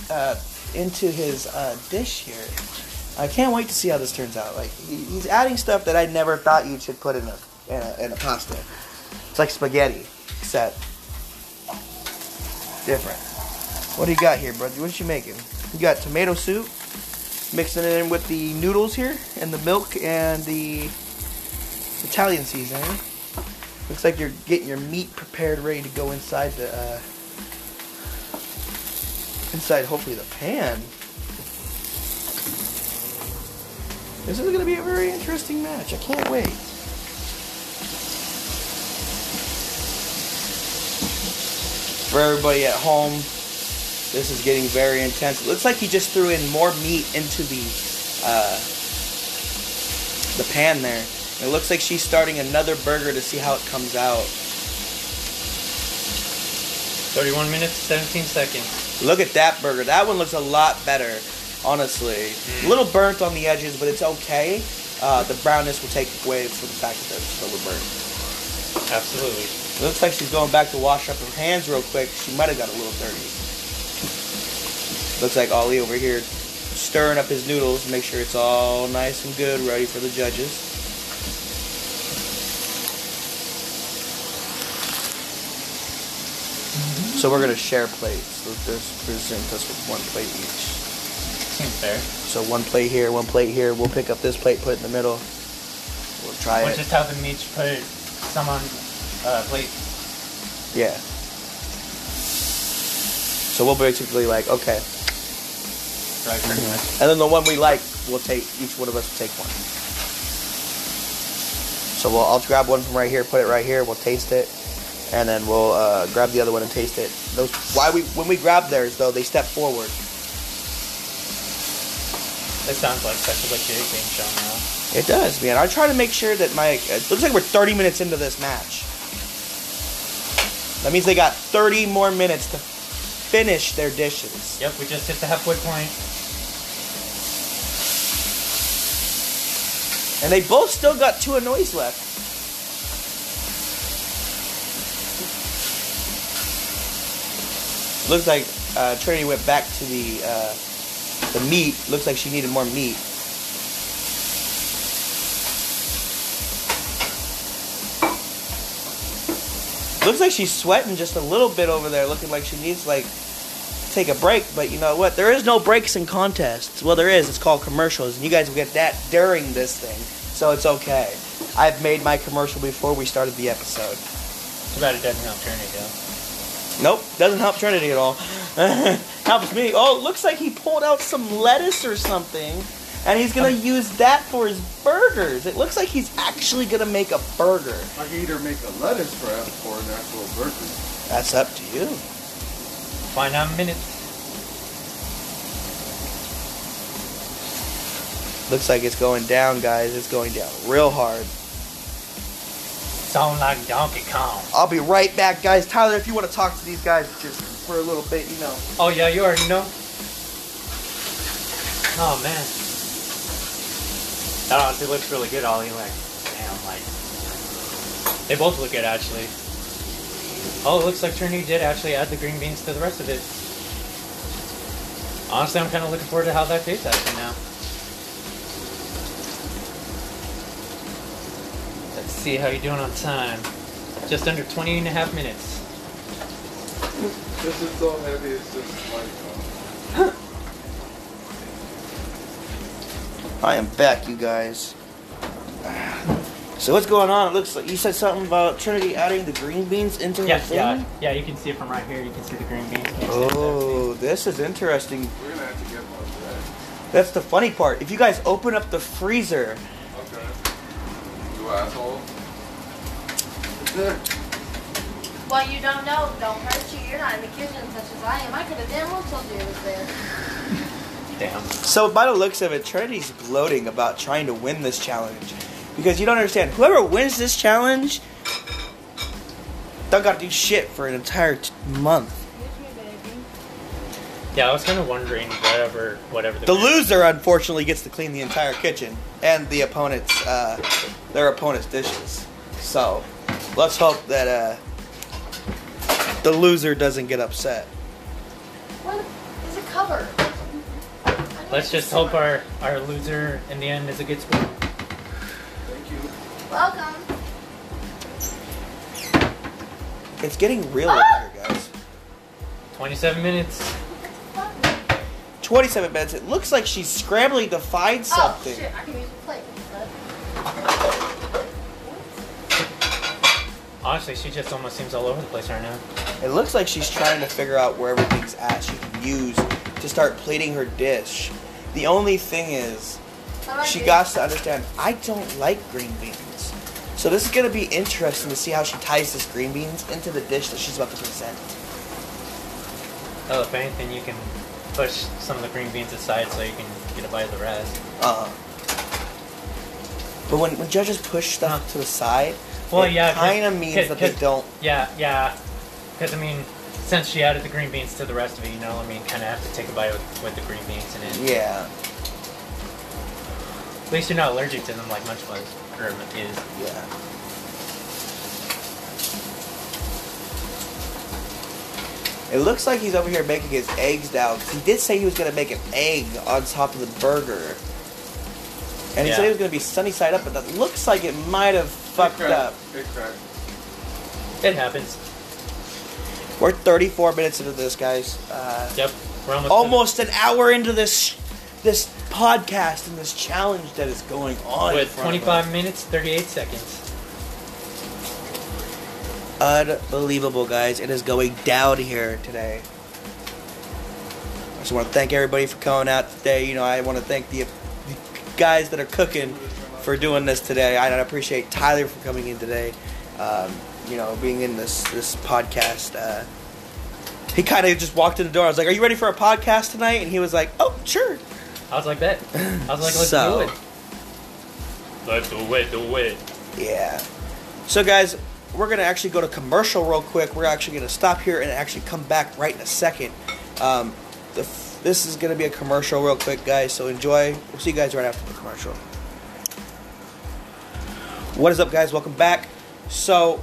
uh, into his uh, dish here. I can't wait to see how this turns out. Like he's adding stuff that I never thought you should put in a in a, in a pasta. It's like spaghetti, except different. What do you got here, bro? What you making? You got tomato soup, mixing it in with the noodles here, and the milk and the Italian seasoning. Looks like you're getting your meat prepared, ready to go inside the uh, inside, hopefully the pan. This is going to be a very interesting match. I can't wait. For everybody at home, this is getting very intense. It looks like he just threw in more meat into the uh, the pan there. It looks like she's starting another burger to see how it comes out. 31 minutes, 17 seconds. Look at that burger. That one looks a lot better, honestly. A little burnt on the edges, but it's okay. Uh, the brownness will take away from the fact that it's a little burnt. Absolutely. It looks like she's going back to wash up her hands real quick. She might have got a little dirty. Looks like Ollie over here stirring up his noodles to make sure it's all nice and good, ready for the judges. So we're gonna share plates. This present us with one plate each. Seems fair. So one plate here, one plate here. We'll pick up this plate, put it in the middle. We'll try We'll it. just have them each put some on uh, plate. Yeah. So we'll basically like, okay. Right, pretty much. And then the one we like, we'll take, each one of us will take one. So we'll, I'll grab one from right here, put it right here. We'll taste it, and then we'll uh, grab the other one and taste it. Those why we when we grab theirs though they step forward. It sounds like such a legit game show now. It does, man. I try to make sure that my. It looks like we're 30 minutes into this match. That means they got 30 more minutes to finish their dishes. Yep, we just hit the halfway point. And they both still got two annoys left. Looks like uh, Trinity went back to the uh, the meat. Looks like she needed more meat. Looks like she's sweating just a little bit over there, looking like she needs like take a break. But you know what? There is no breaks in contests. Well, there is. It's called commercials, and you guys will get that during this thing, so it's okay. I've made my commercial before we started the episode. Too bad it doesn't help Trinity though. Nope, doesn't help Trinity at all. [LAUGHS] Helps me. Oh, it looks like he pulled out some lettuce or something, and he's gonna use that for his burgers. It looks like he's actually gonna make a burger. I can either make a lettuce wrap or an actual burger. That's up to you. Find out in a minute. Looks like it's going down, guys. It's going down real hard. Sound like Donkey Kong. I'll be right back, guys. Tyler, if you want to talk to these guys just for a little bit, you know. Oh yeah, you already know. Oh man. That honestly looks really good, Ollie. Like, damn, like they both look good actually. Oh, it looks like Trinity did actually add the green beans to the rest of it. Honestly, I'm kind of looking forward to how that tastes actually now. Let's see how you're doing on time. Just under 20 and a half minutes. This is so heavy, it's just like. Uh, I am back, you guys. So what's going on? It looks like you said something about Trinity adding the green beans into her Yeah, thing. yeah, yeah. You can see it from right here. You can see the green beans. mixed in there. Oh, this is interesting. we're gonna have to get more of that. That's the funny part. If you guys open up the freezer, that. Okay. You asshole. [LAUGHS] What you don't know, don't hurt you. You're not in the kitchen such as I am. I could have damn well told you it was there. [LAUGHS] Damn. so by the looks of it, Trinity's gloating about trying to win this challenge. Because you don't understand, whoever wins this challenge don't gotta do shit for an entire t- month. Excuse me, baby. Yeah, I was kind of wondering whatever, whatever. The loser, unfortunately, gets to clean the entire kitchen and the opponent's, uh, their opponent's dishes. So, let's hope that uh, the loser doesn't get upset. What is a cover? Let's just hope our our loser in the end is a good sport. Thank you. Welcome. It's getting real over here, guys. 27 minutes. 27 minutes. It looks like she's scrambling to find oh, something. Oh shit! I can use a plate. Honestly, she just almost seems all over the place right now. It looks like she's trying to figure out where everything's at she can use to start plating her dish. The only thing is, she it. got to understand I don't like green beans. So this is going to be interesting to see how she ties this green beans into the dish that she's about to present. Oh, if anything, you can push some of the green beans aside so you can get a bite of the rest. Uh, but when, when judges push stuff to the side, Well, it yeah, 'cause- kind of means 'cause- that they don't. Yeah, yeah. Because I mean, since she added the green beans to the rest of it, you know, I mean, kind of have to take a bite with, with the green beans in it. Yeah, At least you're not allergic to them like Munch was or is. yeah. It looks like he's over here making his eggs now. he did say he was going to make an egg on top of the burger. And he said it was going to be sunny side up, but that looks like it might have fucked it up. It cracked. It happens. We're 34 minutes into this, guys. Uh, Yep. We're almost. almost an hour into this this podcast and this challenge that is going on. with 25 minutes, 38 seconds. Unbelievable, guys. It is going down here today. I just want to thank everybody for coming out today. You know, I want to thank the, the guys that are cooking for doing this today. I appreciate Tyler for coming in today. Um, you know, being in this this podcast. Uh, he kind of just walked in the door. I was like, "Are you ready for a podcast tonight?" And he was like, "Oh, sure." I was like, bet. I was like, let's So- do it. Let's do it, do it. Yeah. So, guys, we're gonna actually go to commercial real quick. We're actually gonna stop here and actually come back right in a second. Um, the f- this is gonna be a commercial real quick, guys. So enjoy. We'll see you guys right after the commercial. What is up, guys? Welcome back. So,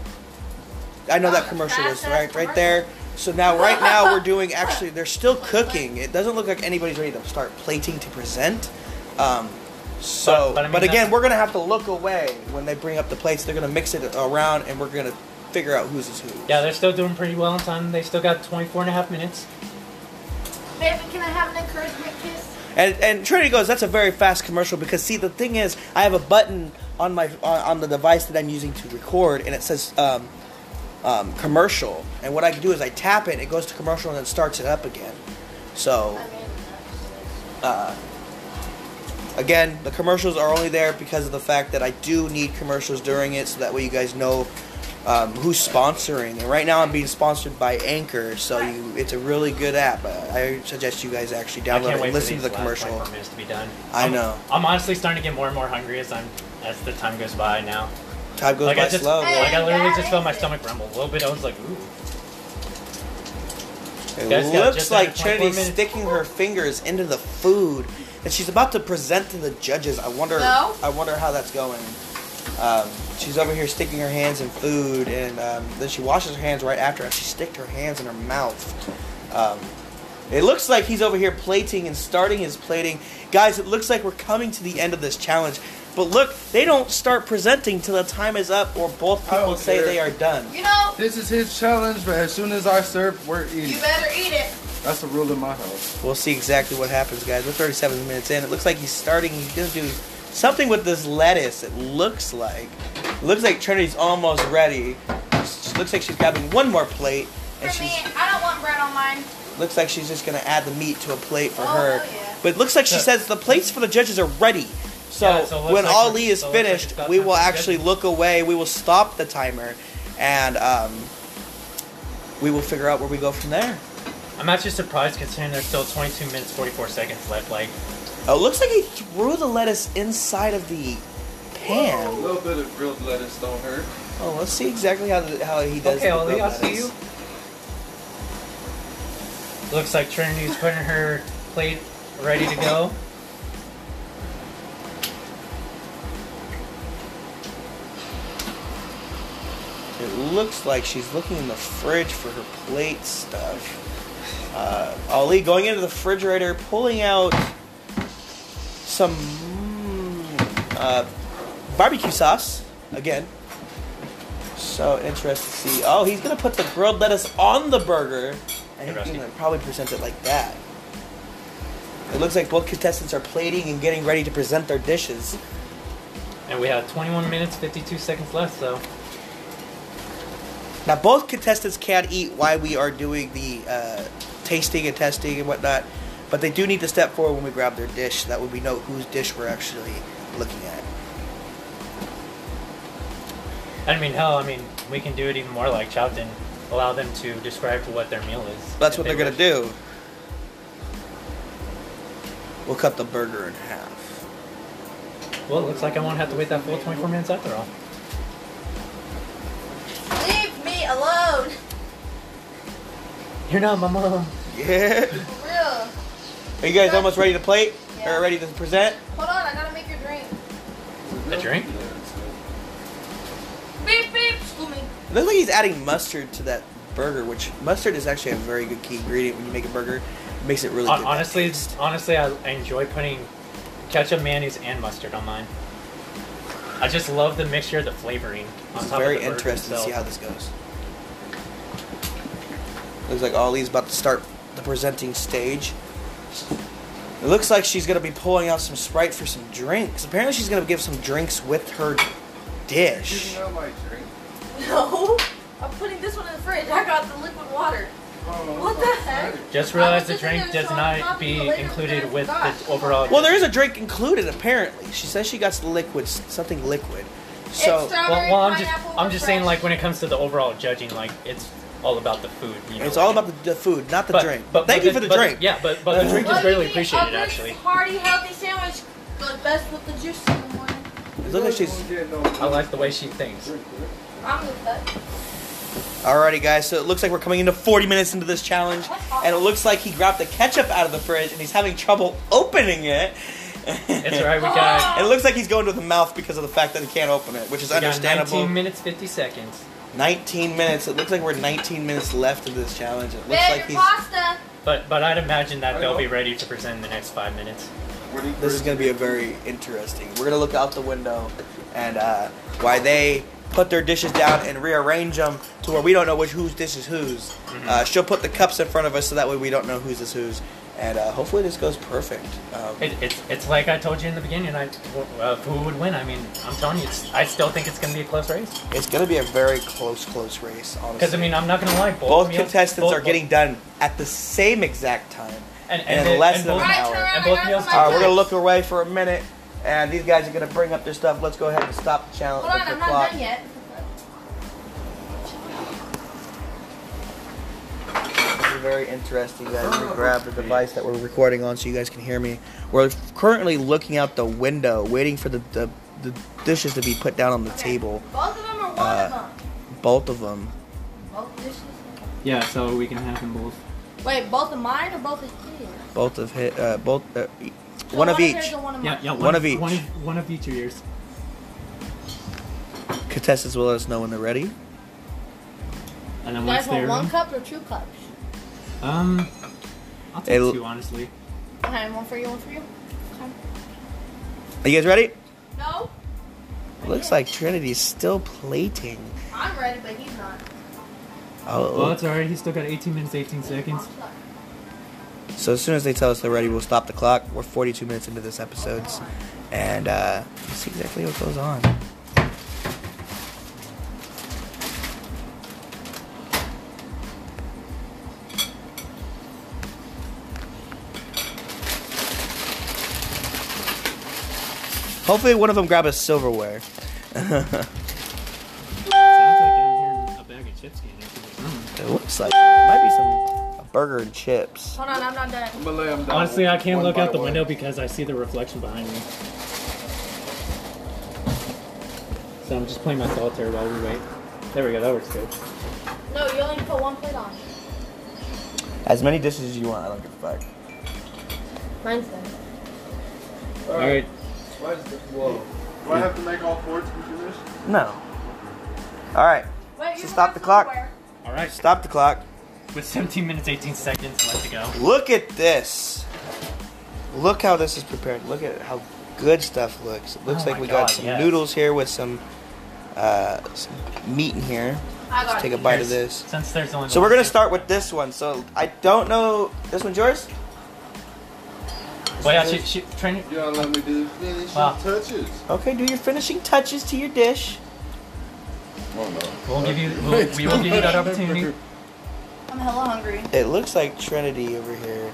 I know that commercial was right, right there. So now, right now, we're [LAUGHS] doing actually. They're still cooking. It doesn't look like anybody's ready to start plating to present. Um, so, But- but, but I mean, again, we're gonna have to look away when they bring up the plates. They're gonna mix it around, and we're gonna figure out who's is who. Yeah, they're still doing pretty well on time. They still got 24 and a half minutes. Baby, can I have an encouragement kiss? And and Trinity goes, that's a very fast commercial because see the thing is, I have a button on my on, on the device that I'm using to record, and it says um, um, commercial. And what I can do is I tap it, it goes to commercial, and then starts it up again. So I mean, uh, again, the commercials are only there because of the fact that I do need commercials during it, so that way you guys know um, who's sponsoring. And right now, I'm being sponsored by Anchor, so you, it's a really good app. Uh, I suggest you guys actually download it and listen to the commercial. 24 minutes to be done. I I'm- know. I'm honestly starting to get more and more hungry as I'm as the time goes by now. Time goes like by I just, slow. like Like, I literally just felt my stomach rumble a little bit. I was like, ooh. it looks like under 24 Trinity's sticking her fingers into the food that she's about to present to the judges. I wonder. No. I wonder how that's going. Um, she's over here sticking her hands in food, and um, then she washes her hands right after, and she sticked her hands in her mouth. Um, it looks like he's over here plating and starting his plating. Guys, it looks like we're coming to the end of this challenge. But look, they don't start presenting till the time is up, or both people say care. they are done. you know, This is his challenge, but as soon as I serve, we're eating. you better eat it. That's the rule in my house. We'll see exactly what happens, guys. We're 37 minutes in. It looks like he's starting. He's gonna do something with this lettuce. It looks like. It looks like Trinity's almost ready. She looks like she's grabbing one more plate, and For me, she's I don't want bread on mine. looks like she's just gonna add the meat to a plate for Oh, her. hell yeah. But it looks like she says the plates for the judges are ready. So, Yeah, so when like Ali is so it looks like finished, we will actually look away. We will stop the timer, and um, we will figure out where we go from there. I'm actually surprised considering there's still 22 minutes 44 seconds left. Like, Oh, it looks like he threw the lettuce inside of the pan. A little bit of grilled lettuce don't hurt. Oh, let's see exactly how the, how he does. okay, the Ali, grilled I'll see you. Looks like Trinity's putting her plate ready to go. It looks like she's looking in the fridge for her plate stuff. Uh, Ali going into the refrigerator, pulling out some uh, barbecue sauce again. So interested to see. Oh, he's gonna put the grilled lettuce on the burger, and he's gonna probably present it like that. It looks like both contestants are plating and getting ready to present their dishes. And we have 21 minutes 52 seconds left, so Now, both contestants can't eat while we are doing the uh, tasting and testing and whatnot, but they do need to step forward when we grab their dish. so That way we know whose dish we're actually looking at. I mean, hell, I mean, we can do it even more like chopped and allow them to describe what their meal is. That's what they they're gonna do. We'll cut the burger in half. Well, it looks like I won't have to wait that full 24 minutes after all. Leave me alone. You're not my mom. Yeah. Real. Are you guys almost ready to plate? Yeah. Or ready to present? Hold on, I gotta make your drink. A drink? Beep beep. School me. It looks like he's adding mustard to that burger, which mustard is actually a very good key ingredient when you make a burger. It makes it really Hon- good. honestly, honestly, I, I enjoy putting ketchup, mayonnaise, and mustard on mine. I just love the mixture the flavoring. On It's very of the burger interesting to see how this goes. Looks like Ollie's about to start the presenting stage. It looks like she's gonna be pulling out some Sprite for some drinks. Apparently, she's gonna give some drinks with her dish. You know my drink. [LAUGHS] No. I'm putting this one in the fridge. I got the liquid water. Oh, what the heck? Just realized the drink does not be included with the overall. Well, there is a drink included apparently. She says she got liquids, something liquid. So It's Well, well, I'm just I'm just saying like when it comes to the overall judging, like it's all about the food. You know, it's all about the, the food, not the but, drink. But, Thank but you for the but- drink. Yeah, but but the drink is greatly really need appreciated a actually. Hearty, healthy sandwich goes best with the juice in the morning. Look like she's. I like the way she thinks. I'm with that. Alrighty, guys. So it looks like we're coming into 40 minutes into this challenge, and it looks like he grabbed the ketchup out of the fridge and he's having trouble opening it. It's alright. We got, And [LAUGHS] it looks like he's going to the mouth because of the fact that he can't open it, which is we got understandable. 19 minutes 50 seconds. 19 minutes. It looks like we're 19 minutes left of this challenge. It looks Babe, like your he's. pasta. But but I'd imagine that they'll be ready to present in the next five minutes. This is going to be a very interesting. We're going to look out the window and uh, why they put their dishes down and rearrange them to where we don't know which whose dish is whose. Mm-hmm. Uh, she'll put the cups in front of us so that way we don't know whose is whose. And uh, hopefully this goes perfect. Um, It, it's it's like I told you in the beginning. I uh, who would win? I mean, I'm telling you, it's, I still think it's gonna be a close race. it's going to be a very close, close race, honestly. Because I mean, I'm not gonna lie. Both, both meals- contestants both- are getting done at the same exact time. and, in and, they- less and than both, an hour. And both meals- All right, we're gonna look away for a minute, and these guys are gonna bring up their stuff. Let's go ahead and stop the challenge. Hold on, the I'm not done yet. Very interesting, guys. Let me grab the device that we're recording on so you guys can hear me. We're currently looking out the window, waiting for the, the, the dishes to be put down on the table. Both of them or one Uh, of them? Both of them. Both dishes. Yeah, so we can have them both. Wait, both of mine or both of his? Both of hit. Uh, both. Uh, e- So one of his each. one of Yeah, yeah. One of each. One, one of each of yours. Contestants will let us know when they're ready. And then You guys want they're one cup or two cups? Um, I'll take It'll- two honestly. Okay, one for you, one for you. Okay. Are you guys ready? No, Looks like Trinity's still plating. I'm ready, but he's not. Oh, Well, it's alright. He's still got 18 minutes, 18 seconds. So as soon as they tell us they're ready, we'll stop the clock. We're 42 minutes into this episode, and uh, we'll see exactly what goes on. Hopefully, one of them grab a silverware. Sounds like I'm hearing a bag of chips getting emptied. It looks like it might be some a burger and chips. Hold on, I'm not done. I'm gonna lay 'em down Honestly, I can't one look out the one. window because I see the reflection behind me. So I'm just playing my solitaire while we wait. There we go. That works good. No, you only put one plate on. As many dishes as you want. I don't give a fuck. Mine's done. All right. Why is the, whoa. Do I have to make all four to be finished? No. All right. Wait, So stop the clock. silverware. All right. Stop the clock. With 17 minutes, 18 seconds left to go. Look at this. Look how this is prepared. Look at how good stuff looks. It looks Oh like we God, got some yes. noodles here with some uh, some meat in here. I got Let's take a it. bite of this. Since there's only So we're gonna start with this one. So I don't know. This one's yours. Well, yeah, she, she, train, You don't let me do the finishing Wow. touches. Okay, do your finishing touches to your dish. Oh no. we'll give you, we'll, we will give you that opportunity. I'm hella hungry. It looks like Trinity over here.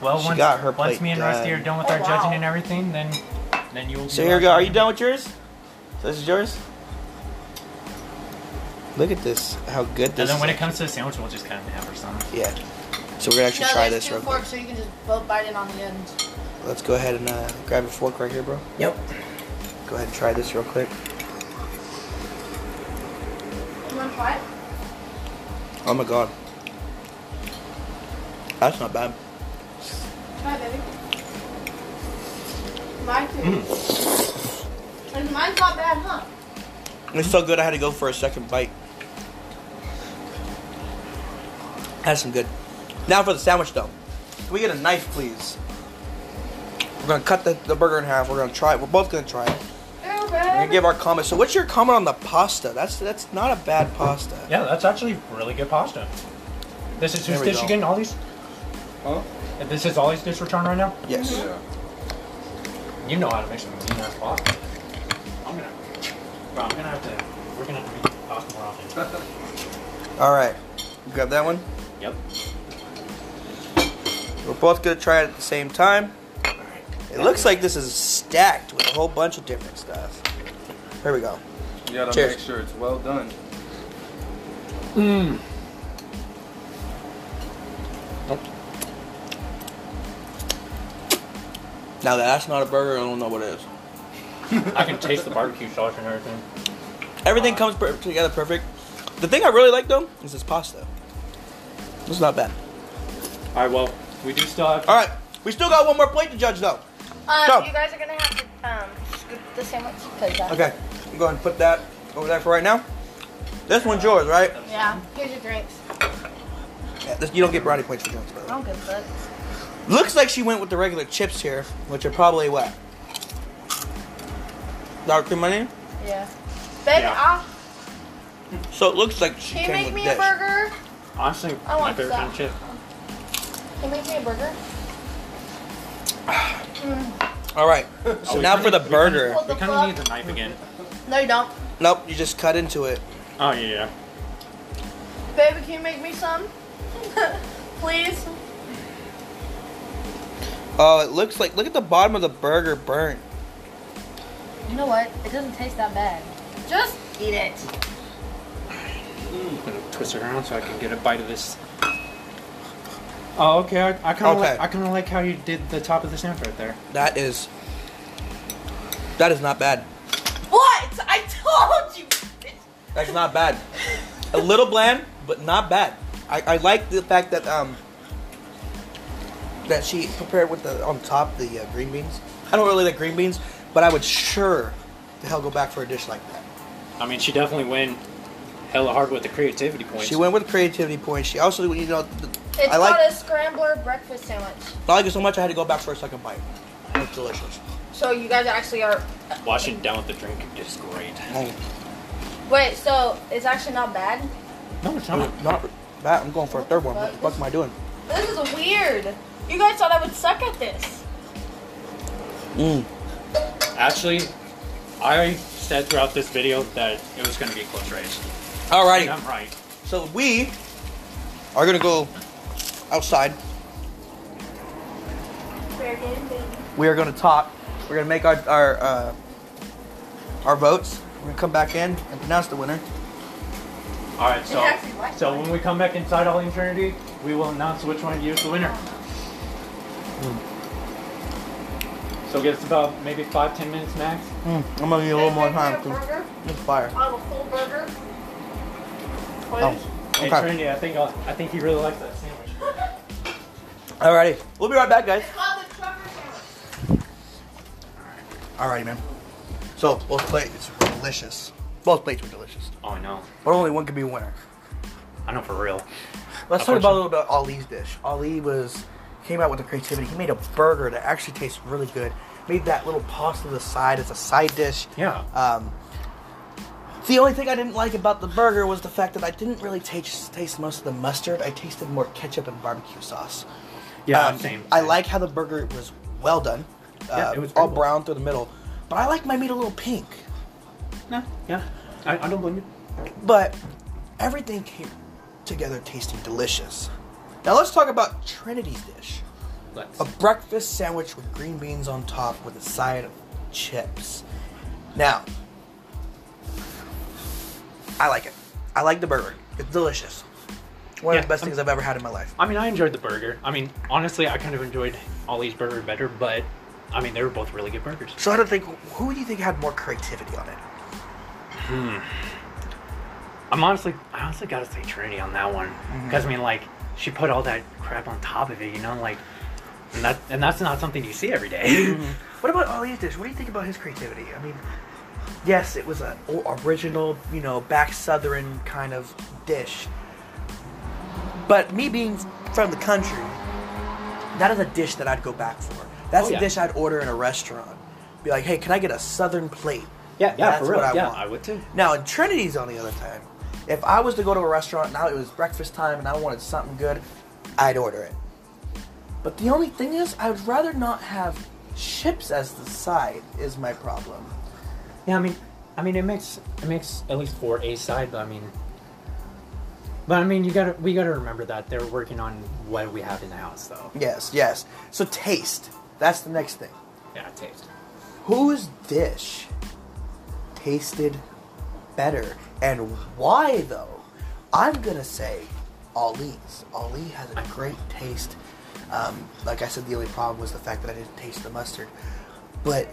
Well, She once, got her plate once me and Rusty done. are done with Oh, our judging and everything, then then you will. So here we go. Are you done with yours? So this is yours. Look at this. How good this And then is. when it comes to the sandwich, we'll just kind of have her some. yeah. So we're gonna actually no, try this two real quick. so you can just both bite it on the ends. Let's go ahead and uh, grab a fork right here, bro. Yep. Go ahead and try this real quick. You want to try it? Oh my god. That's not bad. Try it, baby. Mine too. And mine's not bad, huh? It's so good I had to go for a second bite. That's some good. Now for the sandwich though. Can we get a knife please? We're gonna cut the, the burger in half. We're gonna try it. We're both gonna try it. Ew, We're gonna give our comments. So what's your comment on the pasta? That's that's not a bad pasta. Yeah, that's actually really good pasta. This is There whose we dish go. again? Ollie's? Huh? And This is Ollie's dish return right now? Yes. Yeah. You know how to make some mean ass pasta. I'm gonna. Bro, I'm gonna have to. We're gonna have to make pasta more often. [LAUGHS] All right. Grab that one. Yep. We're both gonna try it at the same time. It looks like this is stacked with a whole bunch of different stuff. Here we go. You gotta Cheers. make sure it's well done. Mmm. Now that that's not a burger, I don't know what it is. I can taste the barbecue sauce and everything. Everything comes per- together perfect. The thing I really like though is this pasta. It's not bad. All right. Well, we do still have. All right, we still got one more plate to judge though. Um, Go. you guys are gonna have to um scoop the sandwich because uh, Okay, I'm going to put that over there for right now. This one's yours, right? Yeah. Here's your drinks. Yeah, this, you don't get brownie points for drinks, by the way. I'm good for it. Looks like she went with the regular chips here, which are probably what? Sour cream onion? Yeah. Baby, Yeah. I'll, So it looks like she can you came make with me dish. a burger? Honestly, I my favorite kind of chip. Can you make me a burger? All right. Oh, So we now for the burger. We kind of need the knife again. No, you don't. Nope, you just cut into it. Oh yeah, yeah. Baby, can you make me some? [LAUGHS] Please. Oh, it looks like look at the bottom of the burger burnt. You know what? It doesn't taste that bad. Just eat it. I'm gonna twist it around so I can get a bite of this. Oh, okay. I, I kind of Okay. like. I kind of like how you did the top of the sandwich right there. That is that is not bad. What? I told you. That's not bad. A little bland, but not bad. I, I like the fact that um that she prepared with the on top the uh, green beans. I don't really like green beans, but I would sure the hell go back for a dish like that. I mean, she definitely went hella hard with the creativity points. She went with creativity points. She also, you know, th- It's I like called a scrambler breakfast sandwich. I like it so much I had to go back for a second bite. It's delicious. So you guys actually are. Washing down with the drink is great. Wait, so it's actually not bad. No, it's not. not bad. I'm going for a third one. What the fuck am I doing? This is weird. You guys thought I would suck at this. Mm. Actually, I said throughout this video that it was going to be a close race. Alrighty. And I'm right. So we are gonna go outside. Fair game, baby. We are gonna talk. We're gonna make our our uh, our votes. We're gonna come back in and pronounce the winner. All right, so It actually likes so when we come back inside All in Trinity, we will announce which one of you is the winner. So give us about maybe five, ten minutes max. Mm, I'm gonna need a little more time. make me a 'cause burger. It's fire. I'll have a full burger. Please. Oh, Hey okay. Trinity, I think uh, I think he really likes that sandwich. [LAUGHS] Alrighty. We'll be right back, guys. It's called the trucker sandwich. Alrighty, man. So both plates were delicious. Both plates were delicious. Oh, I know. But only one could be a winner. I know for real. Let's talk about a little bit about Ali's dish. Ali was came out with the creativity. He made a burger that actually tastes really good. Made that little pasta to the side as a side dish. Yeah. Um, the only thing I didn't like about the burger was the fact that I didn't really taste taste most of the mustard. I tasted more ketchup and barbecue sauce. Yeah, Um, same. I same. like how the burger was well done. Yeah, Uh, it was all very well. brown through the middle. But I like my meat a little pink. Yeah, yeah. I, I don't blame you. But everything came together tasting delicious. Now let's talk about Trinity's dish. Let's. A breakfast sandwich with green beans on top with a side of chips. Now, I like it. I like the burger. It's delicious. One of the best I'm- things I've ever had in my life. I mean, I enjoyed the burger. I mean, honestly, I kind of enjoyed Ollie's burger better, but I mean, they were both really good burgers. So I don't think who do you think had more creativity on it? Hmm. I'm honestly, I honestly gotta say Trinity on that one, because I mean, like, she put all that crap on top of it, you know, like, and that, and that's not something you see every day. [LAUGHS] What about Ali's dish? What do you think about his creativity? I mean, yes, it was an original, you know, back southern kind of dish. But me being from the country, that is a dish that I'd go back for. That's Oh, a dish I'd order in a restaurant. Be like, hey, can I get a southern plate? yeah, yeah, That's for real. what I yeah, want. I would too. Now, in Trinity's on the other time, if I was to go to a restaurant now it was breakfast time and I wanted something good, I'd order it. But the only thing is, I would rather not have chips as the side. Is my problem. Yeah, I mean, I mean, it makes it makes at least for a side, but I mean, But I mean, you gotta we gotta remember that they're working on what we have in the house, though. Yes, yes. So taste. That's the next thing. Yeah, taste. Whose dish tasted better and why though? I'm gonna say Ali's. Ali has a great taste. Um, like I said, the only problem was the fact that I didn't taste the mustard. But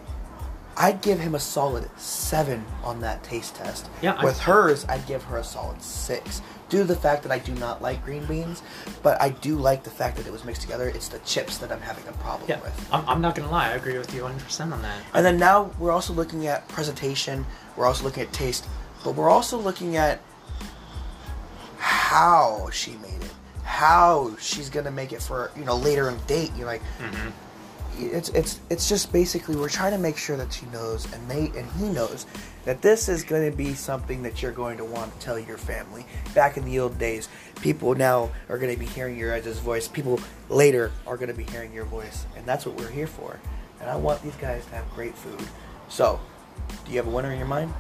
I'd give him a solid seven on that taste test. Yeah, I- With hers, I'd give her a solid six. Due to the fact that I do not like green beans, but I do like the fact that it was mixed together. It's the chips that I'm having a problem Yeah, with. I'm, I'm not gonna lie. I agree with you 100 percent on that. And then now we're also looking at presentation. We're also looking at taste, but we're also looking at how she made it, how she's gonna make it for you know later in date. You're like, mm-hmm. It's it's it's just basically we're trying to make sure that she knows and they and he knows that this is going to be something that you're going to want to tell your family. Back in the old days, people now are going to be hearing your guys' voice. People later are going to be hearing your voice, and that's what we're here for. And I want these guys to have great food. So, do you have a winner in your mind?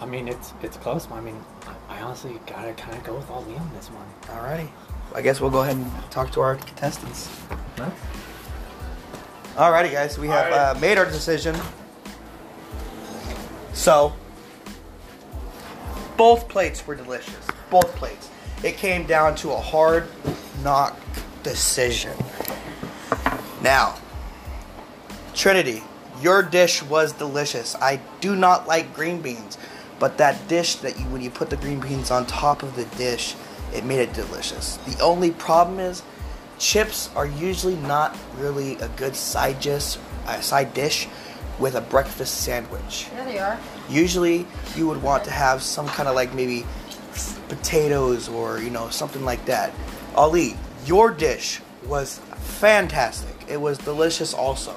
I mean, it's it's close. I mean, I, honestly gotta kind of go with all on this one. Alrighty. I guess we'll go ahead and talk to our contestants. Alrighty, guys. We have uh, made our decision. So, both plates were delicious. Both plates. It came down to a hard knock decision. Now, Trinity, your dish was delicious. I do not like green beans, but that dish that you when you put the green beans on top of the dish, it made it delicious. The only problem is chips are usually not really a good side dish, uh, side dish with a breakfast sandwich. There they are. Usually, you would want to have some kind of like maybe potatoes or you know something like that. Ali, your dish was fantastic. It was delicious also.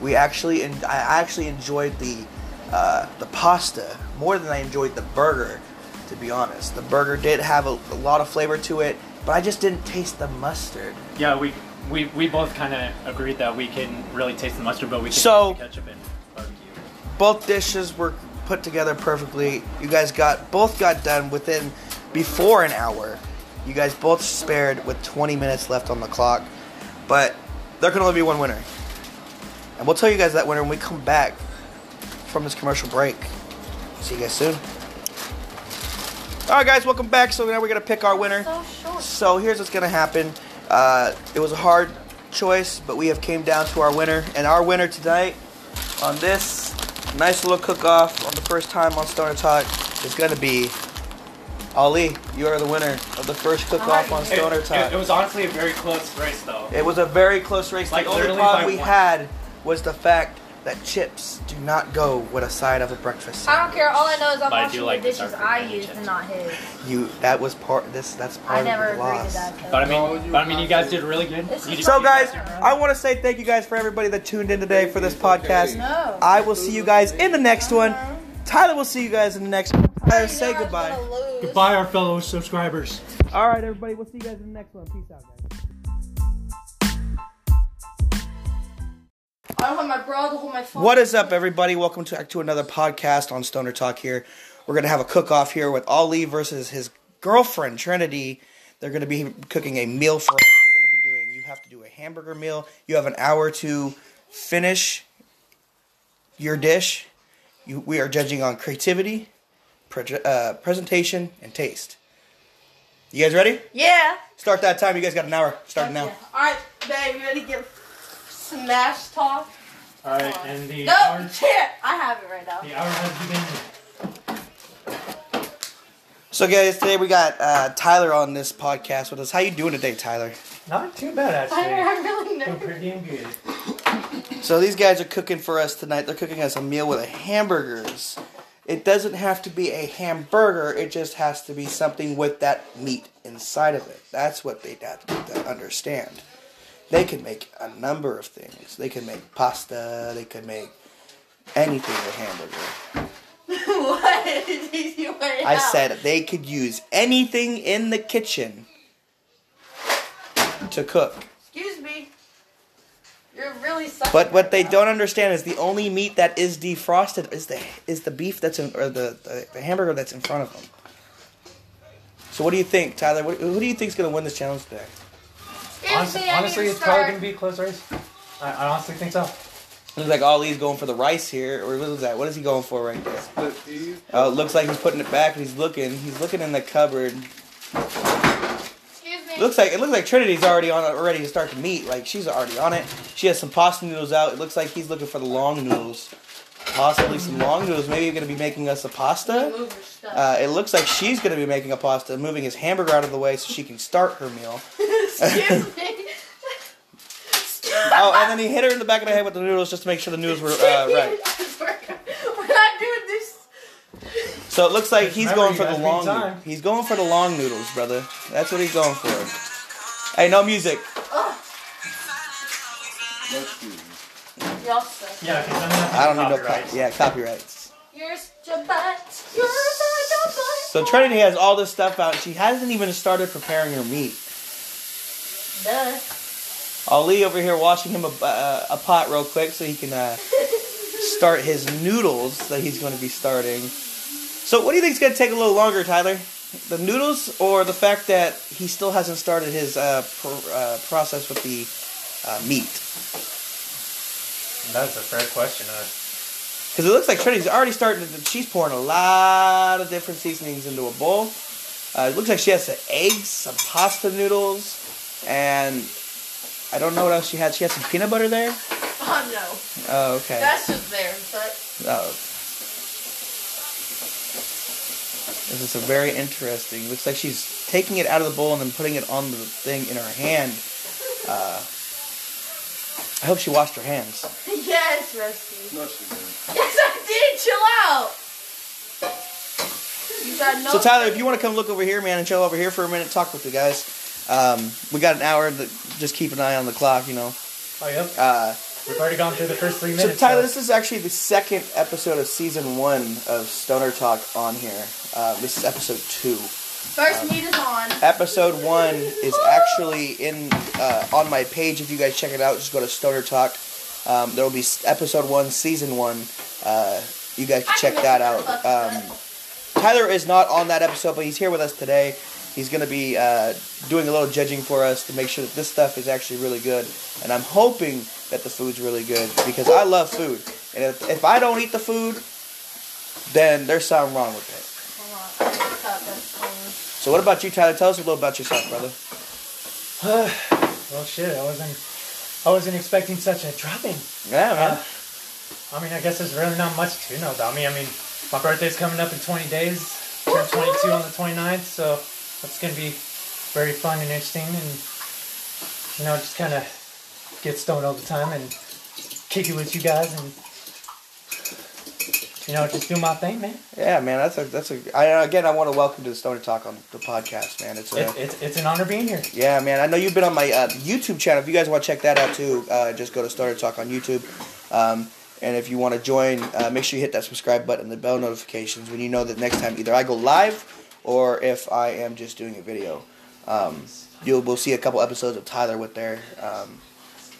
We actually, and I actually enjoyed the uh, the pasta more than I enjoyed the burger. To be honest, the burger did have a, a lot of flavor to it, but I just didn't taste the mustard. Yeah, we we, we both kind of agreed that we can really taste the mustard, but we can So- taste the ketchup and barbecue. both dishes were put together perfectly. You guys got both got done within before an hour. You guys both spared with 20 minutes left on the clock, but there can only be one winner. And we'll tell you guys that winner when we come back from this commercial break. See you guys soon. All right, guys, welcome back. So now we're gonna pick our winner. So here's what's gonna happen. Uh, it was a hard choice, but we have came down to our winner, and our winner tonight on this nice little cook-off on the first time on Stoner Talk is gonna be Ali. You are the winner of the first cook-off on Stoner It, Talk. it, it was honestly a very close race, though. It was a very close race. Like, the only problem we had was the fact that chips do not go with a side of a breakfast. I don't care. All I know is I'm But I do washing like the the dishes I green used chips. and not his. You that was part. This that's part I never of the agreed to loss. that. Code. But I mean, you but I mean, you guys did really good. This You is- did- So guys, I want to say thank you guys for everybody that tuned in today for this podcast. No. I will see you guys in the next one. Tyler will see you guys in the next one. Tyler, say know I was goodbye. Goodbye, our fellow subscribers. All right, everybody. We'll see you guys in the next one. Peace out, guys. I don't my bra to hold my phone. What is up, everybody? Welcome to, to another podcast on Stoner Talk here. We're going to have a cook off here with Ali versus his girlfriend, Trinity. They're going to be cooking a meal for us. We're going to be doing, you have to do a hamburger meal. You have an hour to finish your dish. You, we are judging on creativity, proje- uh, presentation, and taste. You guys ready? Yeah. Start that time. You guys got an hour. Starting now. All right, babe, you ready to get smash talk? All right, and the No, hour, shit. I have it right now. the hour has begun. So, guys, today we got uh, Tyler on this podcast with us. How you doing today, Tyler? Not too bad I, actually. I really Doing pretty damn good. So these guys are cooking for us tonight. They're cooking us a meal with a hamburgers. It doesn't have to be a hamburger. It just has to be something with that meat inside of it. That's what they have to understand. They can make a number of things. They can make pasta. They can make anything with hamburger. [LAUGHS] what you I out? said they could use anything in the kitchen to cook. Excuse me. You're really sucking. But what they don't understand is the only meat that is defrosted is the is the beef that's in or the, the, the hamburger that's in front of them. So what do you think, Tyler? What, who do you think is gonna win this challenge today? Honestly, Seriously, I honestly need to it's probably gonna be a close race. I, I honestly think so. Looks like Ali's going for the rice here, or what is that? What is he going for right there? Oh, it looks like he's putting it back and he's looking. He's looking in the cupboard. Excuse me. It looks like it looks like Trinity's already on it, ready to start the meat. Like she's already on it. She has some pasta noodles out. It looks like he's looking for the long noodles. Possibly some long noodles. Maybe you're gonna be making us a pasta. Move your stuff. Uh, it looks like she's gonna be making a pasta, moving his hamburger out of the way so she can start her meal. [LAUGHS] Excuse me. [LAUGHS] Oh, and then he hit her in the back of the head with the noodles just to make sure the noodles were uh, [LAUGHS] right. We're not doing this. So it looks like he's Remember, going for the long. need time. He's going for the long noodles, brother. That's what he's going for. Hey, no music. Let's do. Y'all suck. Yeah, because I'm not I don't need no copyright. Yeah, copyrights. Yours, your butt. Yours, your butt. So Trinity has all this stuff out. She hasn't even started preparing her meat. Duh. Ali over here washing him a, uh, a pot real quick so he can uh, [LAUGHS] start his noodles that he's going to be starting. So what do you think is going to take a little longer, Tyler? The noodles or the fact that he still hasn't started his uh, pr- uh, process with the uh, meat? That's a fair question. Uh, Because it looks like Trinity's already starting to, she's pouring a lot of different seasonings into a bowl. Uh, it looks like she has some eggs, some pasta noodles, and I don't know what else she had. She had some peanut butter there? Oh no. Oh, okay. That's just there, but Oh. This is a very interesting. Looks like she's taking it out of the bowl and then putting it on the thing in her hand. Uh, I hope she washed her hands. [LAUGHS] yes, Rusty. No, she didn't. Yes, I did. Chill out. No. So Tyler, if you want to come look over here, man, and chill over here for a minute, talk with the guys. Um, we got an hour. That, just keep an eye on the clock, you know. oh, yep. Uh, We've already gone through the first three minutes. so. Tyler, so- this is actually the second episode of season one of Stoner Talk on here. Uh, this is episode two. First meat is on. Episode one is actually in uh, on my page. If you guys check it out, just go to Stoner Talk. Um, there will be episode one, season one. Uh, you guys can check that out. Um, Tyler is not on that episode, but he's here with us today. He's going to be uh, doing a little judging for us to make sure that this stuff is actually really good. And I'm hoping that the food's really good because I love food. And if, if I don't eat the food, then there's something wrong with it. Hold on. I need to cut this thing. So what about you, Tyler? Tell us a little about yourself, brother. [SIGHS] well, shit. I wasn't. I wasn't expecting such a dropping. Yeah, man. Uh, I mean, I guess there's really not much to know about me. I mean, my birthday's coming up in 20 days. Turn 22 on the 29th, so that's gonna be very fun and interesting, and you know, just kind of get stoned all the time and kick it with you guys, and you know, just do my thing, man. Yeah, man, that's a that's a. I, again, I want to welcome to the Stoner Talk on the podcast, man. It's a, It's it's it's an honor being here. yeah, man. I know you've been on my uh, YouTube channel. If you guys want to check that out too, uh, just go to Stoner Talk on YouTube. Um, and if you want to join, uh, make sure you hit that subscribe button and the bell notifications when you know that next time either I go live or if I am just doing a video. Um, you'll we'll see a couple episodes of Tyler with there. Um,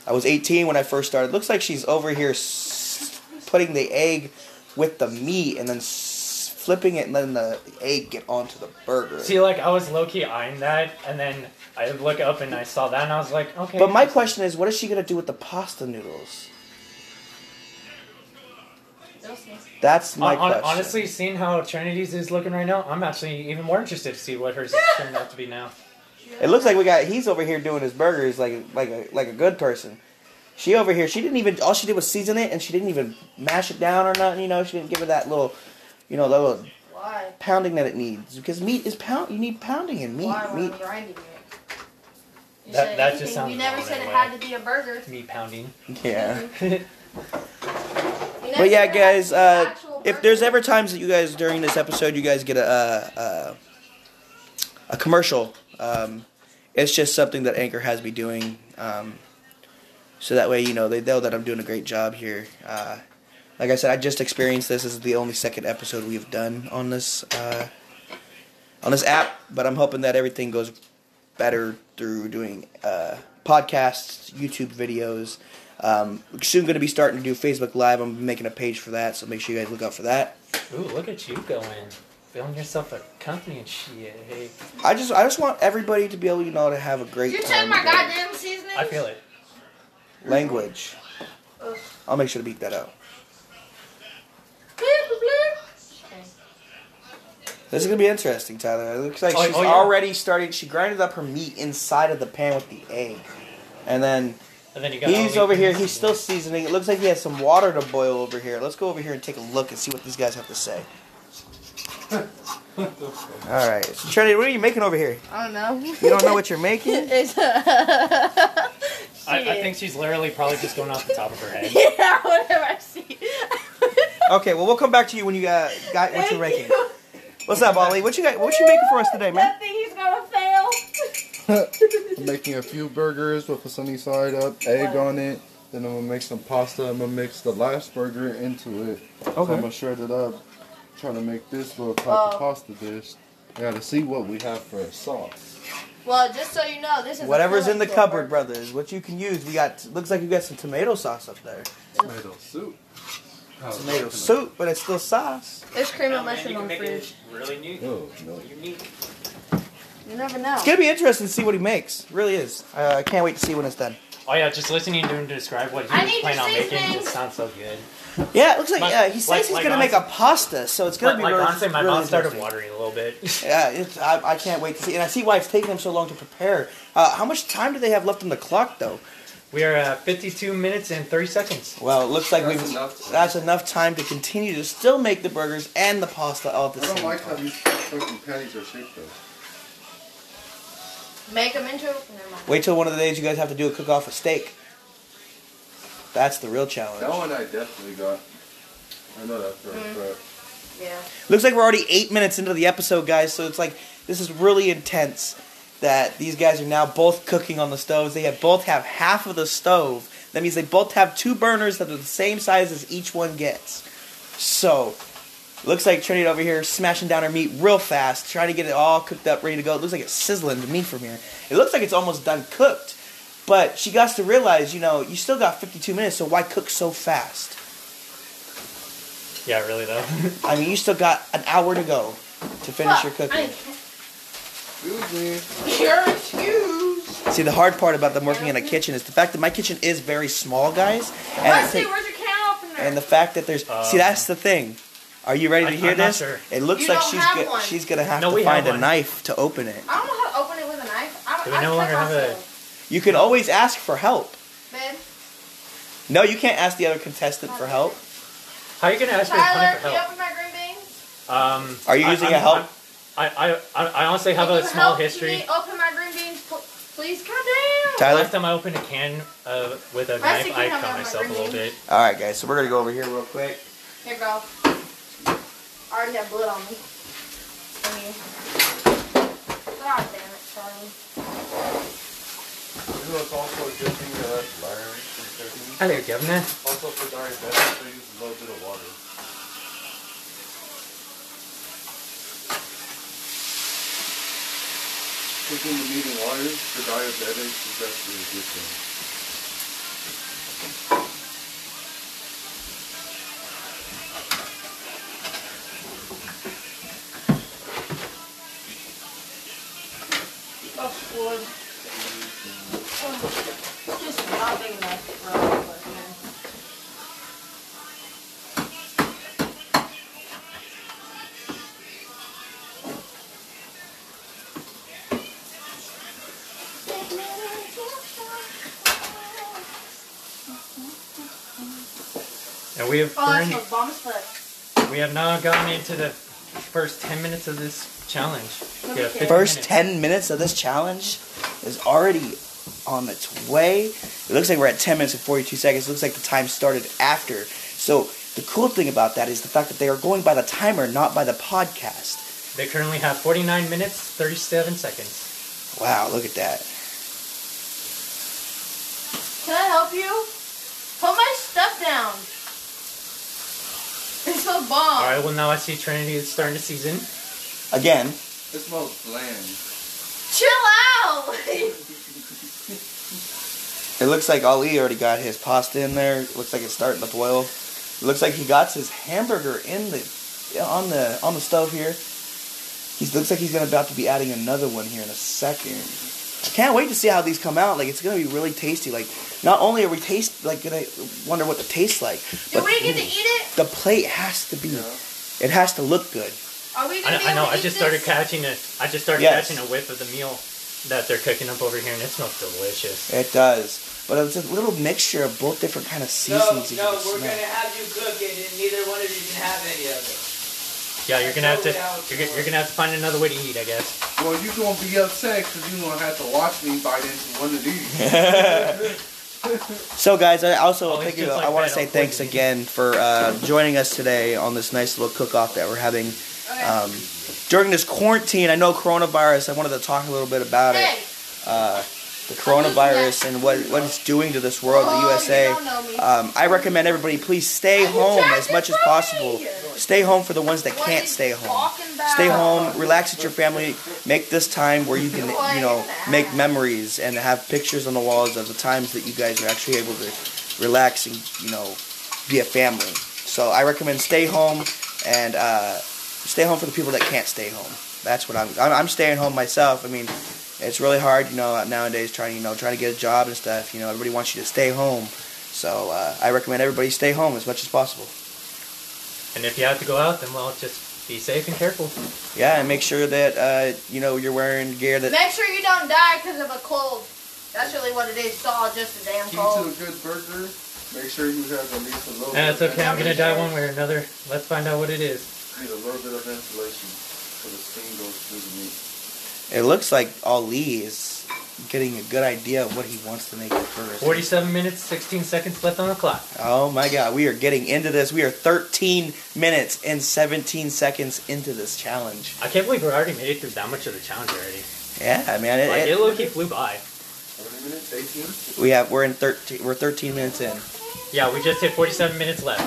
I was 18 when I first started. Looks like she's over here s- putting the egg with the meat and then s- flipping it and letting the egg get onto the burger. See, like I was low key eyeing that, and then I look up and I saw that, and I was like, okay. But my question is, what is she gonna do with the pasta noodles? That's my hon- question. honestly, seeing how Trinity's is looking right now, I'm actually even more interested to see what hers is turning out to be now. it looks like we got he's over here doing his burgers like like a like a good person. She over here, she didn't even all she did was season it, and she didn't even mash it down or nothing. You know, she didn't give it that little, you know, that little Why? pounding that it needs because meat is pound. You need pounding in meat. Why meat. Grinding it? You That- said that anything. just sounds You never wrong said it anyway. had to be a burger. Me pounding. Yeah. [LAUGHS] But yeah, said it had guys, to be an uh, if there's ever times that you guys during this episode you guys get a uh, uh, a commercial, um, it's just something that Anchor has me doing, um, so that way you know they know that I'm doing a great job here. Uh, like I said, I just experienced this. This is the only second episode we have done on this uh, on this app, but I'm hoping that everything goes better through doing uh, podcasts, YouTube videos. Um, we're soon going to be starting to do Facebook Live. I'm making a page for that, so make sure you guys look out for that. Ooh, look at you going. building yourself a company and shit. Hey, I just I just want everybody to be able, you know, to have a great You time. check my together. goddamn seasoning. I feel it. Language. I'll make sure to beat that out. This is gonna be interesting, Tyler. It looks like Oh, she's oh, yeah. already started. She grinded up her meat inside of the pan with the egg, and then And then you he's over here. He's still seasoning. It looks like he has some water to boil over here. Let's go over here and take a look and see what these guys have to say. [LAUGHS] All right, so Trinity, what are you making over here? I don't know. You don't know what you're [LAUGHS] making? Uh, [LAUGHS] It's I, I think she's literally probably just going off the top of her head. [LAUGHS] yeah, whatever I see. [LAUGHS] Okay, well we'll come back to you when you got, got what you're Thank making. you. What's up, Ollie? What you got? What you making for us today, man? That thing he's gonna fail. [LAUGHS] I'm making a few burgers with a sunny side up, egg on it. Then I'm gonna make some pasta. I'm gonna mix the last burger into it. So I'm gonna shred it up. Trying to make this little type Oh. of pasta dish. I gotta see what we have for a sauce. Well, just so you know, this is Whatever's in the filling cupboard, filter. brothers. What you can use. We got. Looks like you got some tomato sauce up there. Tomato soup. Tomato soup, but it's still sauce. There's cream Oh, and mushroom you on the fridge. really new. Oh no. Unique. You never know. It's gonna be interesting to see what he makes. It really is. Uh, I can't wait to see when it's done. Oh yeah, just listening to him describe what he I was planning on making seasonings. just sounds so good. Yeah, it looks like Like- uh, he says like- he's like gonna make a pasta, so it's gonna Like, be like really, honestly, my really mouth started interesting. watering a little bit. [LAUGHS] Yeah, it's, I, I can't wait to see, and I see why it's taking them so long to prepare. Uh, how much time do they have left on the clock, though? We are at 52 minutes and 30 seconds. Well, it looks like That's we've enough. that's enough time to continue to still make the burgers and the pasta all at the I don't same like how time. these fucking patties are shaped though. Make them into. Never mind. Wait till one of the days you guys have to do a cook off a steak. That's the real challenge. That one I definitely got. I know that for a Mm. fact. Yeah. Looks like we're already eight minutes into the episode, guys. So it's like this is really intense. That these guys are now both cooking on the stoves. They have both have half of the stove. That means they both have two burners that are the same size as each one gets. So looks like Trinity over here smashing down her meat real fast, trying to get it all cooked up, ready to go. It looks like it's sizzling to me from here. It looks like it's almost done cooked. But she got to realize, you know, you still got 52 minutes, so why cook so fast? Yeah, really though. [LAUGHS] I mean, you still got an hour to go to finish your cooking. Excuse me. You're excused. See, the hard part about them working in a kitchen is the fact that my kitchen is very small, guys, and Let's see, where's your can opener? and the fact that there's see, Um, that's the thing. Are you ready to I- hear I'm not this? sure. It looks You like she's go- she's gonna have No, to we have find a knife to open it. I don't know how to open it with a knife. I, Do we I no longer have a- myself. You can always ask for help. Babe, No, you can't ask the other contestant for help. How are you gonna ask me Tyler, for can you help? open my green beans? Um, Are you using I'm- a help? I, I, I, I honestly have Can a you small help history. Me open my green beans, please please. Goddamn. Tyler. Last time I opened a can uh, with a I knife, I you have cut my myself a little bit. All right, guys. So we're gonna go over here real quick. Here, go. I already have blood on me. I mean, God damn it, Charlie. Know, it's also a good thing to have learn from cooking. Hello, Governor. Also for diabetics, they use a little bit of water. Cooking the meat in water for diabetics is actually a good thing. We have Oh, burned, smells bomb we have now gotten into the first 10 minutes of this challenge. Let Yeah, me see. 50 First minutes. 10 minutes of this challenge is already on its way. It looks like we're at 10 minutes and 42 seconds. It looks like the time started after. So the cool thing about that is the fact that they are going by the timer, not by the podcast. They currently have 49 minutes, 37 seconds. Wow, look at that. Can I help you? Put my stuff down. It's so. Alright, well now I see Trinity is starting to season. Again, It smells bland. Chill out. [LAUGHS] it looks like Ali already got his pasta in there. It looks like it's starting to boil. It looks like he got his hamburger in the on the on the stove here. He looks like he's gonna about to be adding another one here in a second. I can't wait to see how these come out. Like it's gonna be really tasty. Like not only are we taste like gonna wonder what the tastes like, Do but we get to eat it? the plate has to be. It has to look good. Are we I gonna know. be I, know, to I eat just this? started catching a. I just started Yes. catching a whiff of the meal that they're cooking up over here, and it smells delicious. It does. But it's a little mixture of both different kind of No, seasonings. you no, we're smell. gonna have you cook it, and neither one of you can have any of it. Yeah, you're gonna have to. Totally how it's You're, gonna- you're gonna have to find another way to eat, I guess. Well, you're gonna be upset because you're gonna have to watch me bite into one of these. [LAUGHS] So, guys, I also Oh, thank you. like I want to say thanks again for uh, joining us today on this nice little cook-off that we're having um, during this quarantine. I know coronavirus. I wanted to talk a little bit about it. Uh, the coronavirus and what what it's doing to this world, the Oh, USA. don't know me. Um, I recommend everybody please stay home as much as possible. Stay home for the ones that can't stay home. Stay home, relax with your family, make this time where you can, you know, make memories and have pictures on the walls of the times that you guys are actually able to relax and, you know, be a family. So I recommend stay home and uh, stay home for the people that can't stay home. That's what I'm. I'm, I'm staying home myself. I mean, it's really hard, you know, nowadays trying, you know, trying to get a job and stuff. You know, everybody wants you to stay home. So uh, I recommend everybody stay home as much as possible. And if you have to go out, then well, just be safe and careful. Yeah, and make sure that uh, you know you're wearing gear that. Make sure you don't die because of a cold. That's really what it is. It's all just a damn Key to cold. a good burger, make sure you have at least a little And it's bit of okay. I'm gonna die one way or another. Let's find out what it is. Need a little bit of insulation so the steam goes through the meat. It looks like Ali is getting a good idea of what he wants to make it first. 47 minutes, 16 seconds left on the clock. Oh my God, we are getting into this. We are 13 minutes and 17 seconds into this challenge. I can't believe we already made it through that much of the challenge already. Yeah, man. It, Like it- it low key flew by. 30 minutes, 18? we have we're in 13. We're 13 minutes in. Yeah, we just hit 47 minutes left.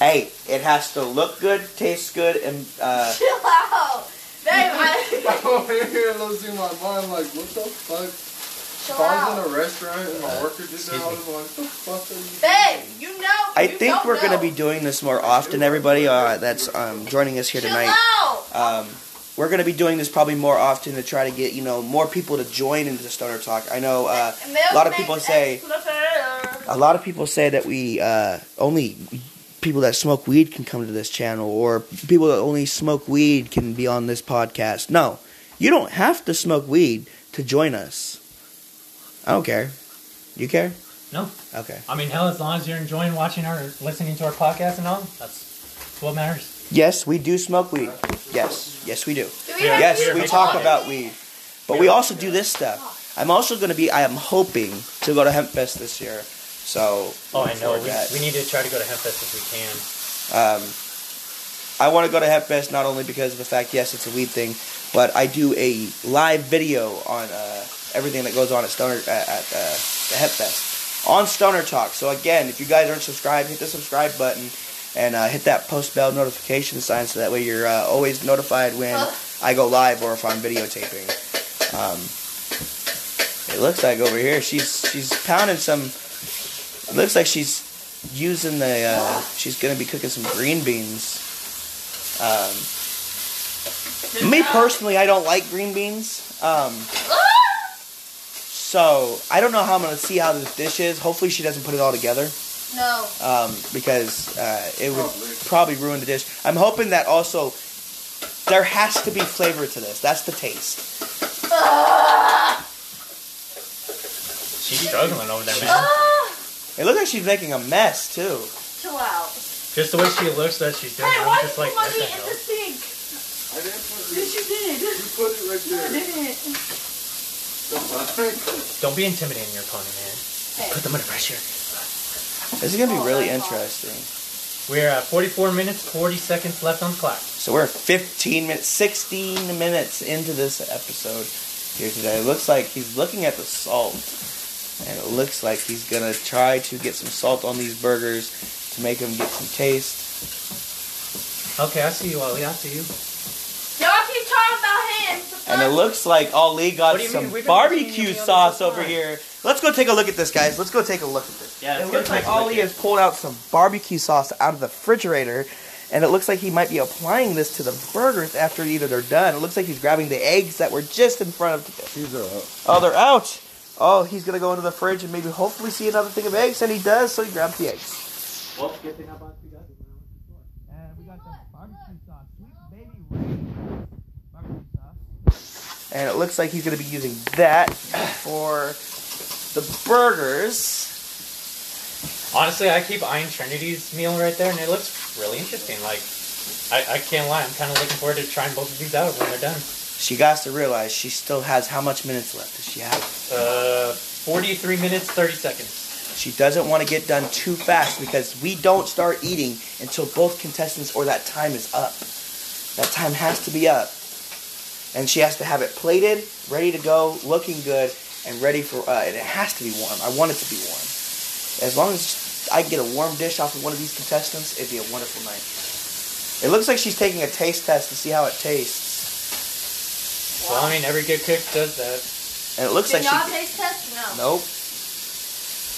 Hey, it has to look good, taste good, and uh, [LAUGHS] Chill out. Babe, I, I'm over here losing my mind like, what the fuck? chill If I was out. in a restaurant and my worker did Excuse that, I was like, the fuck are you Babe, you know. I you think don't we're gonna be doing this more often. Everybody uh, that's um, joining us here Chill tonight. Um, we're going to be doing this probably more often to try to get you know more people to join into the stoner talk. I know uh, a lot of people say a lot of people say that we uh, only people that smoke weed can come to this channel, or people that only smoke weed can be on this podcast. No, you don't have to smoke weed to join us. I don't care. You care? No. Okay. I mean, hell, as long as you're enjoying watching our, listening to our podcast and all, that's what matters. Yes, we do smoke weed. Yes, yes, we do. Do we Yeah, Yes, we talk about weed, but we also do this stuff. I'm also going to be. I am hoping to go to Hempfest this year. So Oh, I know. We, we need to try to go to Hempfest if we can. um, I want to go to Hempfest not only because of the fact, yes, it's a weed thing, but I do a live video on uh, everything that goes on at Stoner at, at uh, the Hempfest on Stoner Talk. So again, if you guys aren't subscribed, hit the subscribe button and uh, hit that post bell notification sign so that way you're uh, always notified when I go live or if I'm videotaping. Um, it looks like over here she's she's pounding some. It looks like she's using the. Uh, she's gonna be cooking some green beans. Um, me personally, I don't like green beans. Um, so I don't know how I'm gonna see how this dish is. Hopefully, she doesn't put it all together No. um, because uh, it would Probably. probably ruin the dish. I'm hoping that also there has to be flavor to this. That's the taste. She's struggling over there, man. It looks like she's making a mess too. chill out. Just the way she looks that she's doing Hey, it, why I'm did just you like, put what me in the sink? I didn't put it. Yes, it. you did. You put it right there. I there. didn't. Don't be intimidating your opponent, man. Hey. Put them under pressure. This is gonna be oh, really interesting. We're at 44 minutes, 40 seconds left on the clock. So we're 15 minutes, 16 minutes into this episode here today. It looks like he's looking at the salt, and it looks like he's gonna try to get some salt on these burgers to make them get some taste. Okay, I see you, Ollie. I see you. Y'all keep talking about him. And it looks like Ali got do you mean? some barbecue sauce over here. Let's go take a look at this, guys. Let's go take a look at this. Yeah, It looks like Ali has pulled out some barbecue sauce out of the refrigerator, and it looks like he might be applying this to the burgers after either they're done. It looks like he's grabbing the eggs that were just in front of. These are up. Oh, they're out. Oh, he's gonna go into the fridge and maybe hopefully see another thing of eggs, and he does. So he grabs the eggs. Well, good thing about you guys. And we got the barbecue sauce, sweet baby Ray's barbecue sauce. And it looks like he's gonna be using that for the burgers. Honestly, I keep eyeing Trinity's meal right there, and it looks really interesting. Like, I, I can't lie. I'm kind of looking forward to trying both of these out when they're done. She got to realize she still has how much minutes left does she have? Uh, 43 minutes, 30 seconds. She doesn't want to get done too fast because we don't start eating until both contestants or that time is up. That time has to be up. And she has to have it plated, ready to go, looking good, and ready for, uh, and it has to be warm. I want it to be warm. As long as I can get a warm dish off of one of these contestants, it'd be a wonderful night. It looks like she's taking a taste test to see how it tastes. Well, I mean, every good cook does that. And it looks Did like y'all she. taste test no? Nope.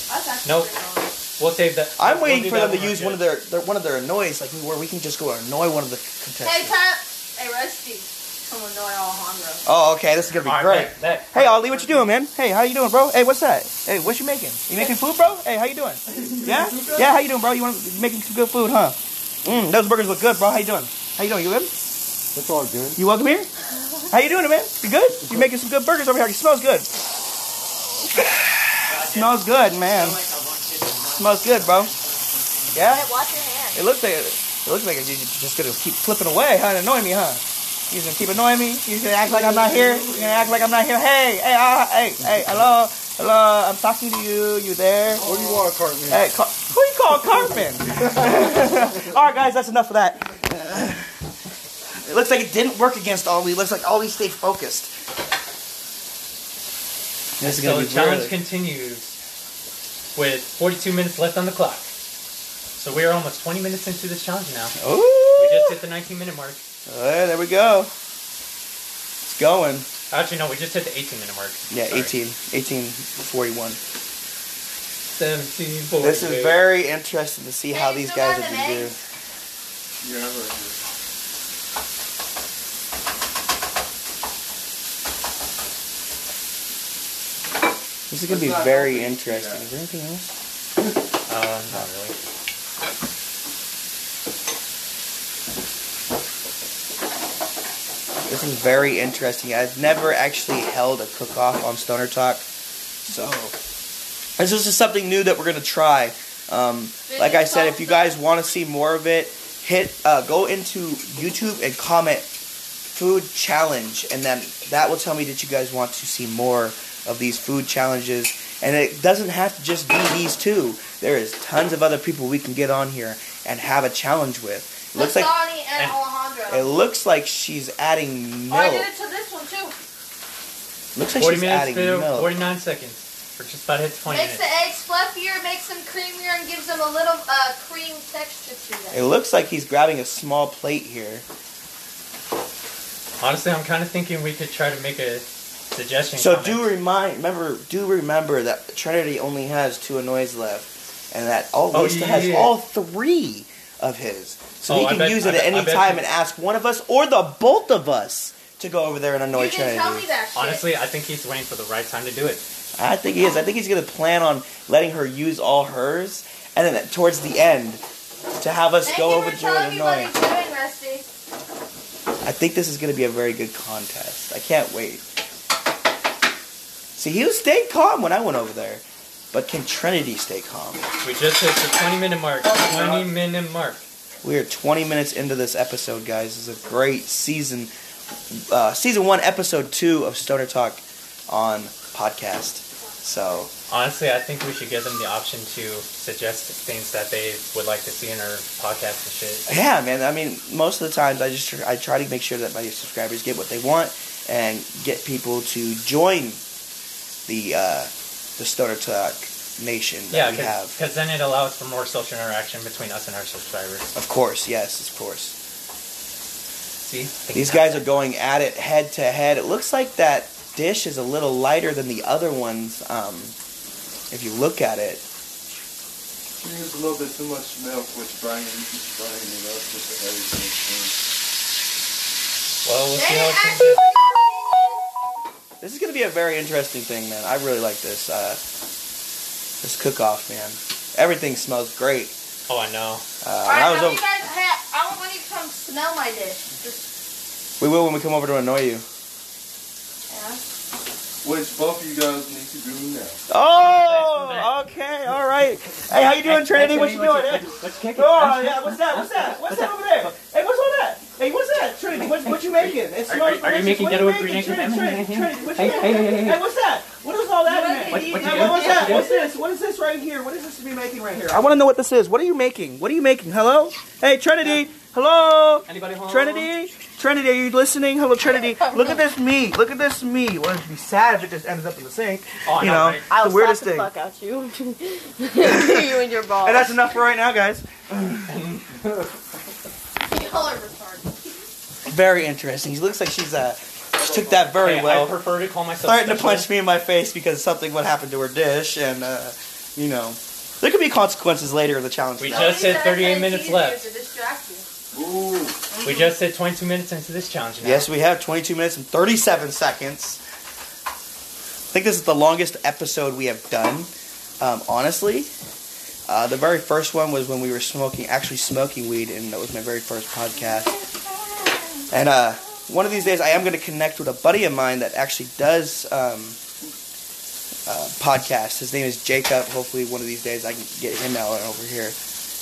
That's actually Nope. pretty awesome. We'll save that. I'm we'll waiting for that them to when use we're one of good. their, their one of their annoys, like where we can just go annoy one of the contestants. Hey, contestants. Pat. Hey, Rusty. Come annoy Alejandro. Oh, okay, this is gonna be All great. right, that- that- Hey, Ollie, what you doing, man? Hey, how you doing, bro? Hey, what's that? Hey, what you making? You making food, bro? Hey, how you doing? Yeah? Yeah, how you doing, bro? You want you making some good food, huh? Mm, those burgers look good, bro. How you doing? How you doing? You good? That's all good. You welcome here? How you doing, man? You good? You making some good burgers over here? It smells good. smells good, man. Smells good, bro. Yeah? Hey, watch your hand. It looks like it looks like you're just gonna keep flipping away, huh? And annoy me, huh? You're gonna keep annoying me. You're gonna act like I'm not here. You're gonna act like I'm not here. Hey, hey, uh, hey, hey, hello, hello. I'm talking to you. You there? What do you want, Cartman? Hey, Car- who you call Cartman? [LAUGHS] All right, guys, that's enough of that. It looks like it didn't work against Ollie. It looks like Ollie stayed focused. This is So gonna the challenge really- continues with 42 minutes left on the clock. So we are almost 20 minutes into this challenge now. Oh we just hit the 19 minute mark. Hey, there we go. It's going. Actually, no, we just hit the 18 minute mark. Yeah, Sorry. 18, 1841. 17, This is very interesting to see how these guys got are them going to do. eggs? Yeah, right here. This is going to be very interesting. Yeah. Is there anything else? [LAUGHS] Uh, not really. This is very interesting. I've never actually held a cook-off on Stoner Talk, so this is just something new that we're gonna try. Um, like I said, if you guys want to see more of it, hit uh, go into YouTube and comment food challenge, and then that will tell me that you guys want to see more of these food challenges. And it doesn't have to just be these two. There is tons of other people we can get on here and have a challenge with. It looks like and and- Alejandro. it looks like she's adding milk. Oh, I milk. did it to this one too. Looks like 40 she's minutes adding to milk. 49 seconds. We're just about to hit 20 Makes minutes. the eggs fluffier, makes them creamier, and gives them a little uh, cream texture to them. It looks like he's grabbing a small plate here. Honestly, I'm kind of thinking we could try to make a suggestion. So comment. do remind, remember, do remember that Trinity only has two annoys left, and that all Oh, Lisa has yeah. all three of his, so Oh, he can bet- use it at bet- I any bet time you- and ask one of us or the both of us to go over there and annoy You didn't Trinity. tell me that shit. Honestly, I think he's waiting for the right time to do it. I think he is. I think he's gonna plan on letting her use all hers, and then towards the end to have us Thank go over for to and me what annoy. he's doing, Rusty. I think this is going to be a very good contest. I can't wait. See, he was staying calm when I went over there. But can Trinity stay calm? We just hit the 20 minute mark. 20 minute mark. We are 20 minutes into this episode, guys. This is a great season. Uh, season one, episode two of Stoner Talk on podcast. So, Honestly, I think we should give them the option to suggest things that they would like to see in our podcast and shit. yeah, man. I mean, most of the times I just I try to make sure that my subscribers get what they want and get people to join the uh, the Stoner Talk Nation that Yeah, we have. because then it allows for more social interaction between us and our subscribers. Of course, yes, of course. See? These guys are going at it head to head. It looks like that dish is a little lighter than the other ones. Um, if you look at it, You use a little bit too much milk, which Brian, you can strain it up with the eggs and everything. Well, we'll see how it turns out. This is gonna be a very interesting thing, man. I really like this. Uh, this cook-off, man. Everything smells great. Oh, I know. Uh, when Alright, I was how over, you guys, hey, I want when you come smell my dish. Just, we will when we come over to annoy you. yeah. Which both of you guys need to do now. Oh, okay, all right. Hey, how you doing, Trinity? What you doing? Hey? Let's kick it. Oh, yeah. What's that? What's that? What's that over there? Hey, what's all that? Hey, what's that, Trinity? What, what you making? It Are, are, are you making What ghetto you green eggs? Trinity? Trinity, Trinity, what you Hey, hey, making? hey, hey, hey. Hey, what's that? What is all that, What man? What- you what eat? you Hey, what's that? What's this? What is this right here? What is this to be making right here? I want to know what this is. What are you making? What are you making? Hello? Hey, Trinity. Hello? Anybody home? Trinity? Trinity, are you listening? Hello, Trinity. [LAUGHS] Look at this meat. Look at this meat. Well, it'd be sad if it just ends up in the sink. Oh, you know, know, right? I'll the weirdest slap thing. the fuck out you. [LAUGHS] you and your ball. And that's enough for right now, guys. Y'all are retarded. Very interesting. She looks like she's uh, she took that very Hey, I well. prefer to call myself Starting to punch me in my face because something would happen to her dish, and uh, you know, there could be consequences later in the challenge. We for that. just hit 38 minutes left. To distract you. Ooh. We just hit 22 minutes into this challenge now. Yes, we have 22 minutes and 37 seconds. I think this is the longest episode we have done. Um, honestly, uh, the very first one was when we were smoking, actually smoking weed, and that was my very first podcast. And uh, one of these days, I am going to connect with a buddy of mine that actually does um, uh, podcasts. His name is Jacob. Hopefully, one of these days, I can get him out over here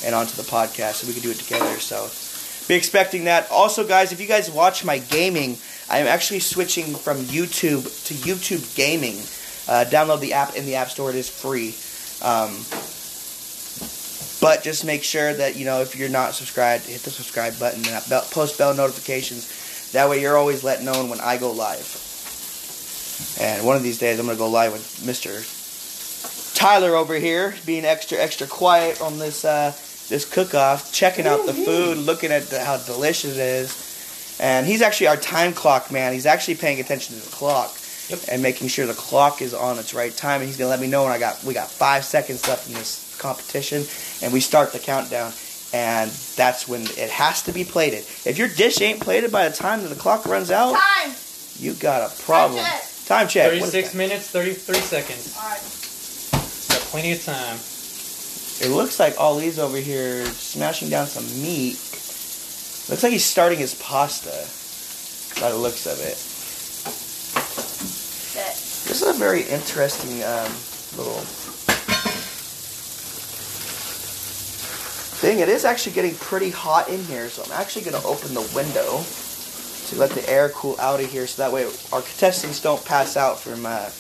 and onto the podcast, so we can do it together. So, be expecting that. Also, guys, if you guys watch my gaming, I am actually switching from YouTube to YouTube Gaming. Uh, download the app in the App Store; it is free. Um, but just make sure that you know if you're not subscribed, hit the subscribe button and bell, post bell notifications. That way, you're always let known when I go live. And one of these days, I'm gonna go live with Mister Tyler over here, being extra extra quiet on this uh, this cook off, checking out the food, looking at the, how delicious it is. And he's actually our time clock man. He's actually paying attention to the clock Yep. and making sure the clock is on its right time. And he's gonna let me know when I got we got five seconds left in this competition, and we start the countdown. And that's when it has to be plated. If your dish ain't plated by the time that the clock runs out, Time. you got a problem. check. Time check. What is 36 minutes, 33 seconds. Alright. Got plenty of time. It looks like Ollie's over here smashing down some meat. Looks like he's starting his pasta. By the looks of it. This is a very interesting um, little thing. It is actually getting pretty hot in here, so I'm actually going to open the window to let the air cool out of here, so that way our contestants don't pass out from uh,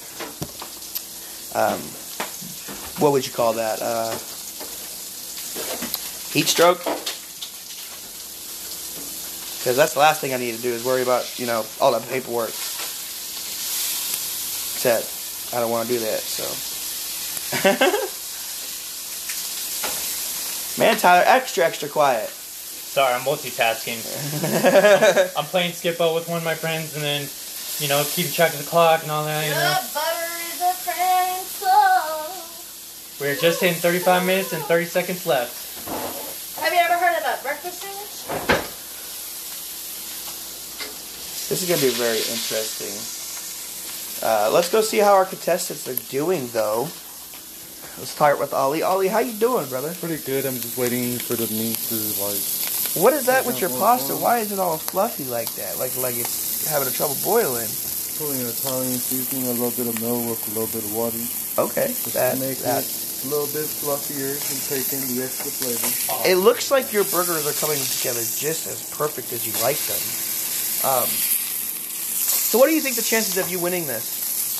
um, what would you call that? Uh, heat stroke. Because that's the last thing I need to do is worry about you know all that paperwork. Except I don't want to do that, so. [LAUGHS] Man, Tyler, extra, extra quiet. Sorry, I'm multitasking. [LAUGHS] I'm playing Skip-Bo with one of my friends and then, you know, keeping track of the clock and all that, you know. The butter is a friend, so. We're just hitting 35 minutes and 30 seconds left. Have you ever heard of a breakfast sandwich? This is gonna be very interesting. Uh, let's go see how our contestants are doing, though. Let's start with Ollie. Ollie, how you doing, brother? Pretty good. I'm just waiting for the meat to like. What is that with your pasta? Why is it all fluffy like that? Like like it's having a trouble boiling. Putting an Italian seasoning, a little bit of milk with a little bit of water. Okay, Just that to make that. It a little bit fluffier and take in the extra flavor. It looks like your burgers are coming together just as perfect as you like them. Um, so, what do you think the chances of you winning this?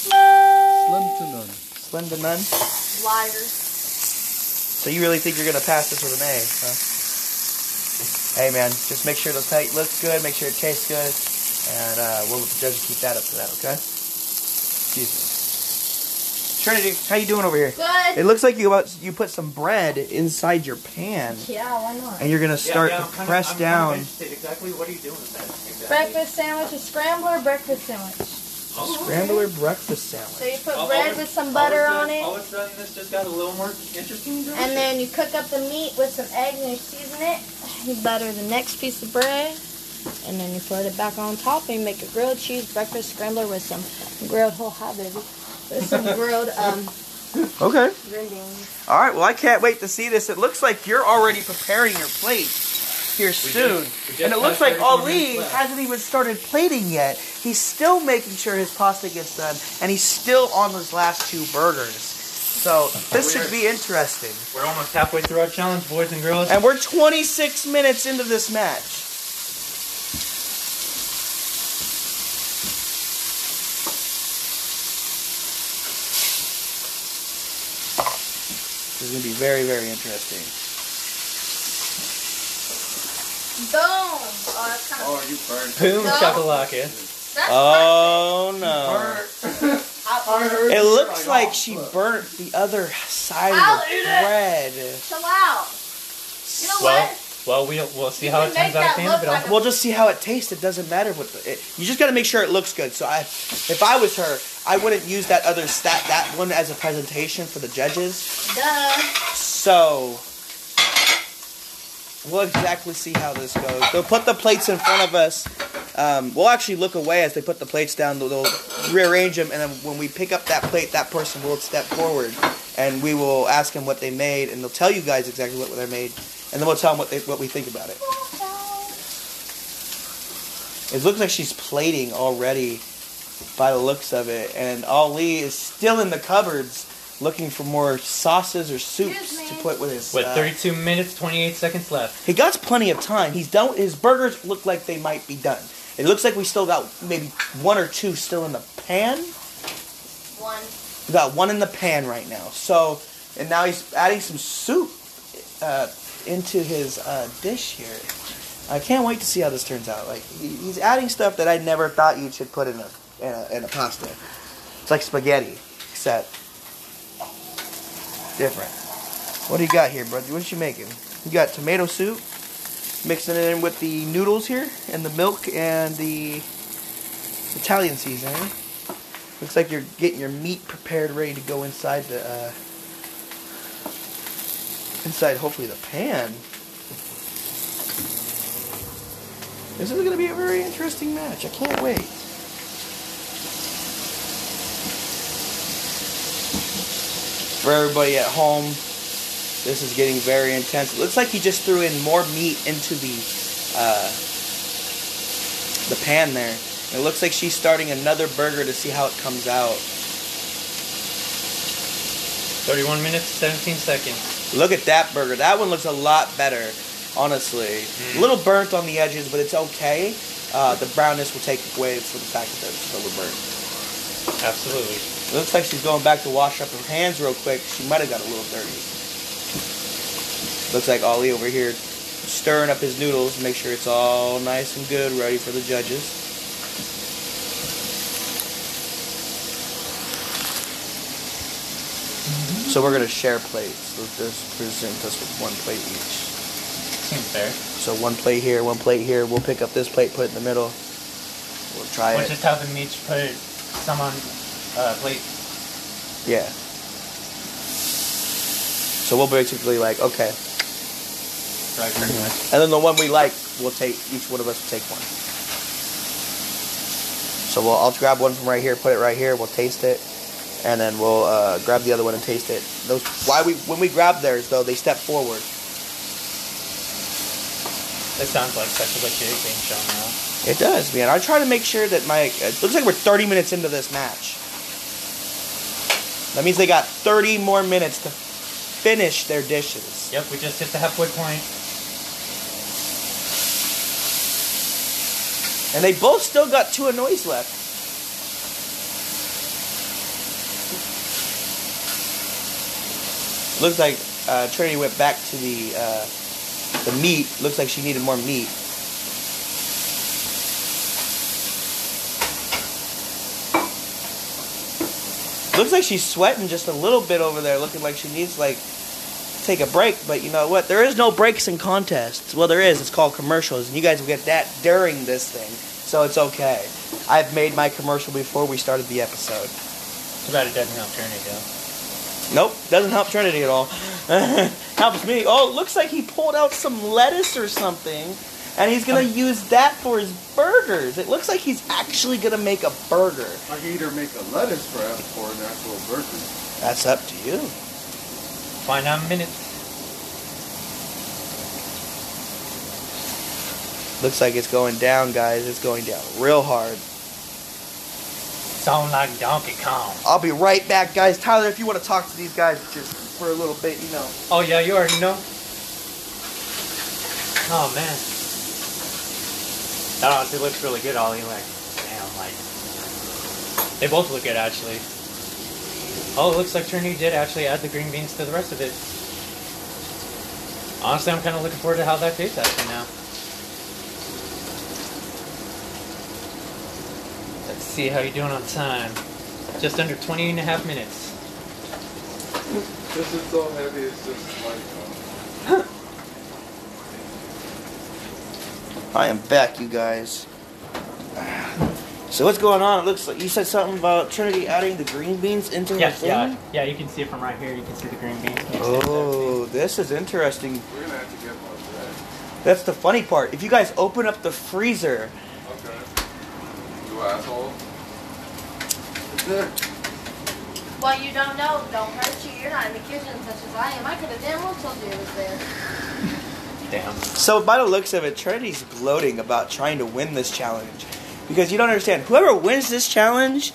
Slim to none. Slim to none. Liars. So you really think you're gonna pass this with an A, huh? Hey man, just make sure the plate looks good, make sure it tastes good, and uh, we'll let the judges keep that up to that, okay? Excuse me. Trinity, how you doing over here? Good. It looks like you about, you put some bread inside your pan, Yeah, why not? and you're gonna start to press down. Exactly what are you doing with that? Breakfast sandwich, a scrambler breakfast sandwich. Oh, scrambler breakfast sandwich. So you put oh, All- bread all with some butter of on it. All of a sudden, this just got a little more interesting. Josh. And then you cook up the meat with some eggs and you season it. You butter the next piece of bread. And then you put it back on top and you make a grilled cheese breakfast scrambler with some grilled whole hot baby. With some grilled um Okay. green beans. All right. Well, I can't wait to see this. It looks like you're already preparing your plate here soon, we just and it looks like Ali hasn't even started plating yet. He's still making sure his pasta gets done, and he's still on those last two burgers. So this should be interesting. We're almost halfway through our challenge, boys and girls. And we're 26 minutes into this match. Is going to be very, very interesting. Boom. Oh, kind of. Oh, you burned. Boom No. shakalaka. That's Oh no. Burnt. [LAUGHS] I heard It looks like she burnt the other side I'll of the bread. Chill out. You know Well, what? Well, we'll we'll see You how it turns out that at the end of look it. like We'll just see how it tastes. It doesn't matter what the, it, you just got to make sure it looks good. So I, if I was her, I wouldn't use that other stat that one as a presentation for the judges. Duh. So we'll exactly see how this goes. They'll put the plates in front of us. Um, we'll actually look away as they put the plates down. They'll, they'll rearrange them, and then when we pick up that plate, that person will step forward, and we will ask them what they made, and they'll tell you guys exactly what they made, and then we'll tell them what they what we think about it. It looks like she's plating already, by the looks of it, and Ali is still in the cupboards looking for more sauces or soups to put with his. What, uh, 32 minutes, 28 seconds left. he got plenty of time. He's done. His burgers look like they might be done. It looks like we still got maybe one or two still in the pan. One. We got one in the pan right now. So, and now he's adding some soup uh, into his uh, dish here. I can't wait to see how this turns out. Like he- he's adding stuff that I never thought you should put in a in a, in a pasta. It's like spaghetti, except different. What do you got here, brother? What you making? You got tomato soup, mixing it in with the noodles here, and the milk and the Italian seasoning. Looks like you're getting your meat prepared, ready to go inside the uh, inside, hopefully the pan. This is going to be a very interesting match. I can't wait. For everybody at home, this is getting very intense. It looks like he just threw in more meat into the uh, the pan there. It looks like she's starting another burger to see how it comes out. 31 minutes, 17 seconds. Look at that burger. That one looks a lot better, honestly. A little burnt on the edges, but it's okay. Uh, the brownness will take away for the fact that it's a little burnt. Absolutely. It looks like she's going back to wash up her hands real quick. She might have got a little dirty. Looks like Ollie over here stirring up his noodles, make sure it's all nice and good, ready for the judges. So we're gonna share plates. Let's just present us with one plate each. Seems fair. So one plate here, one plate here. We'll pick up this plate, put it in the middle. We'll try We'll it. just have them each put some on uh, plate. Yeah. So we'll basically like okay, Right, pretty much. and then the one we like, we'll take each one of us will take one. So we'll I'll grab one from right here, put it right here. We'll taste it, and then we'll uh, grab the other one and taste it. Those why we when we grab theirs though they step forward. This sounds like such a legit game show now. It does, man. I try to make sure that my. It looks like we're 30 minutes into this match. That means they got 30 more minutes to finish their dishes. Yep, we just hit the halfway point. And they both still got two annoys left. Looks like uh, Trinity went back to the uh, the meat. Looks like she needed more meat. Looks like she's sweating just a little bit over there, looking like she needs like take a break. But you know what? There is no breaks in contests. Well, there is. It's called commercials, and you guys will get that during this thing. so it's okay. I've made my commercial before we started the episode. Too bad it doesn't help Trinity though. Nope, doesn't help Trinity at all. [LAUGHS] Helps me. Oh, it looks like he pulled out some lettuce or something, and he's gonna um, use that for his burgers. It looks like he's actually gonna make a burger. I can either make a lettuce wrap or an actual burger. That's up to you. Find out in a minute. Looks like it's going down, guys. It's going down real hard. Sound like Donkey Kong. I'll be right back, guys. Tyler, if you want to talk to these guys just for a little bit, you know. Oh yeah, you already know. Oh man. That honestly looks really good, Ollie. Like, damn, like they both look good actually. Oh, it looks like Trinity did actually add the green beans to the rest of it. Honestly, I'm kind of looking forward to how that tastes actually now. Let's see how you're doing on time. Just under 20 and a half minutes. This is so heavy, it's just like. Uh, [LAUGHS] I am back, you guys. So what's going on? It looks like you said something about Trinity adding the green beans into her Yeah, thing. yeah, yeah. You can see it from right here. You can see the green beans. Oh, this is interesting. we're gonna have to get more bread. That's the funny part. If you guys open up the freezer, Okay. You asshole. [LAUGHS] There. What you don't know, don't hurt you. You're not in the kitchen such as I am. I could have damn well told you it was there. Damn. so by the looks of it, Trinity's gloating about trying to win this challenge. Because you don't understand, whoever wins this challenge,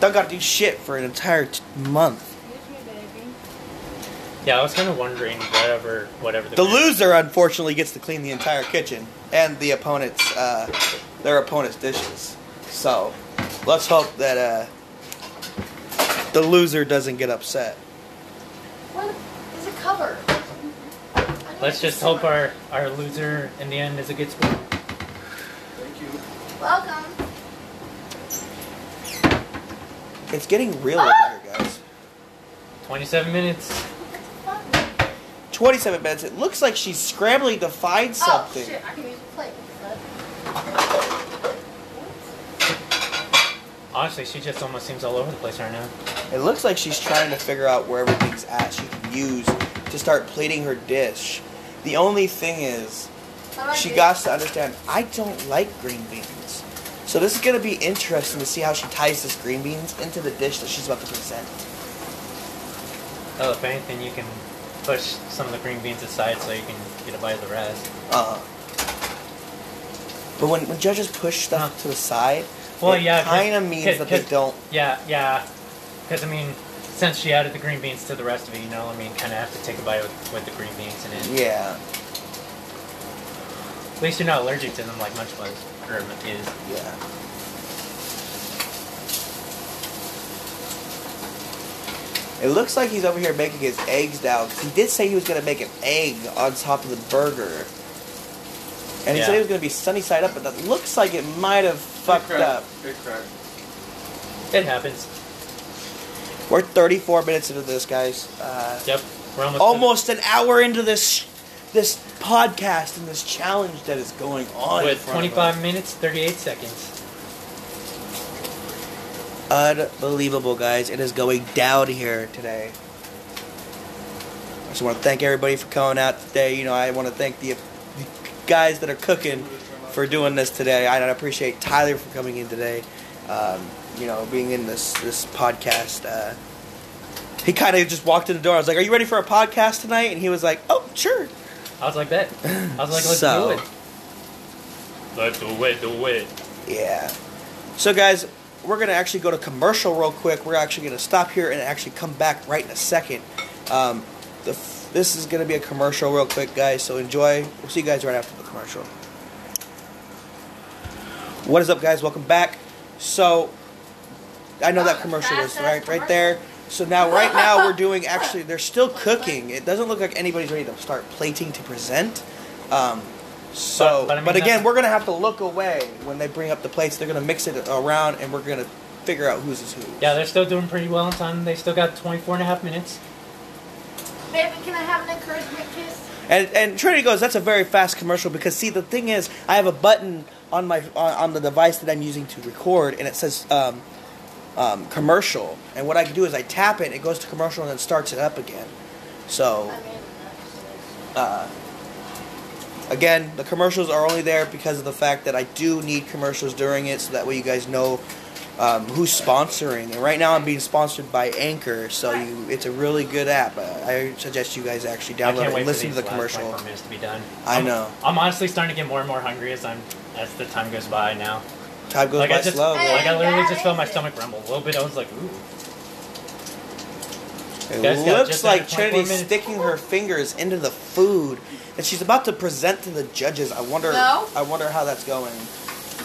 don't gotta do shit for an entire t- month. Excuse me, baby. Yeah, I was kind of wondering whatever, whatever The loser, unfortunately, gets to clean the entire kitchen and the opponent's, uh, their opponent's dishes. So, let's hope that uh, the loser doesn't get upset. What is it covered? I know Let's just hope our our loser in the end is a good sport. Thank you. Welcome. It's getting real over here, guys. 27 minutes. 27 minutes. It looks like she's scrambling to find something. Oh something. shit! I can use a plate Honestly, she just almost seems all over the place right now. It looks like she's trying to figure out where everything's at she can use to start plating her dish. The only thing is, How she do- got to understand I don't like green beans. So this is going to be interesting to see how she ties this green beans into the dish that she's about to present. Oh, if anything, you can push some of the green beans aside so you can get a bite of the rest. Uh-huh. but when, when judges push stuff Huh. to the side, Well, yeah. it yeah, kind of means that they don't. Yeah, yeah. Because I mean, since she added the green beans to the rest of it, you know, I mean, kind of have to take a bite with, with the green beans in it. Yeah, At least you're not allergic to them like Munch was or is. yeah. It looks like he's over here making his eggs now. He did say he was going to make an egg on top of the burger. And he said it was going to be sunny side up, but that looks like it might have fucked it up. It cracked. It happens. We're 34 minutes into this, guys. Uh, Yep. We're almost. to- almost an hour into this this podcast and this challenge that is going on. with 25 minutes, 38 seconds. Unbelievable, guys. It is going down here today. I just want to thank everybody for coming out today. You know, I want to thank the, the guys that are cooking for doing this today. I appreciate Tyler for coming in today. Um, you know, being in this this podcast. Uh, he kind of just walked in the door. I was like, "Are you ready for a podcast tonight?" And he was like, "Oh, sure." I was like that. I was like, let's [LAUGHS] So- do it. Let's do it, do it. Yeah. So, guys, we're going to actually go to commercial real quick. We're actually going to stop here and actually come back right in a second. Um, the, f- this is going to be a commercial real quick, guys. So, enjoy. We'll see you guys right after the commercial. What is up, guys? Welcome back. So, I know that commercial was right, right there. So now, right now, we're doing actually. They're still cooking. It doesn't look like anybody's ready to start plating to present. Um, so, But- but, but I mean, again, we're gonna have to look away when they bring up the plates. They're gonna mix it around, and we're gonna figure out who's is who. Yeah, they're still doing pretty well on time. They still got 24 and a half minutes. Baby, can I have an encouragement kiss? And and Trinity goes, that's a very fast commercial because see the thing is, I have a button on my on, on the device that I'm using to record, and it says um, um, commercial. And what I can do is I tap it, it goes to commercial, and then starts it up again. So uh, again, the commercials are only there because of the fact that I do need commercials during it, so that way you guys know um, who's sponsoring. And right now, I'm being sponsored by Anchor, so you, it's a really good app. Uh, I suggest you guys actually I download can't it wait and listen for to the last commercial. 24 minutes to be done. I I'm- know. I'm honestly starting to get more and more hungry as I'm as the time goes by now. Time goes like by I just, slow. Like I literally just felt my stomach rumble a little bit. I was like, ooh. It Guys looks like under 24 Trinity's sticking her fingers into the food and she's about to present to the judges. I wonder. No. I wonder how that's going.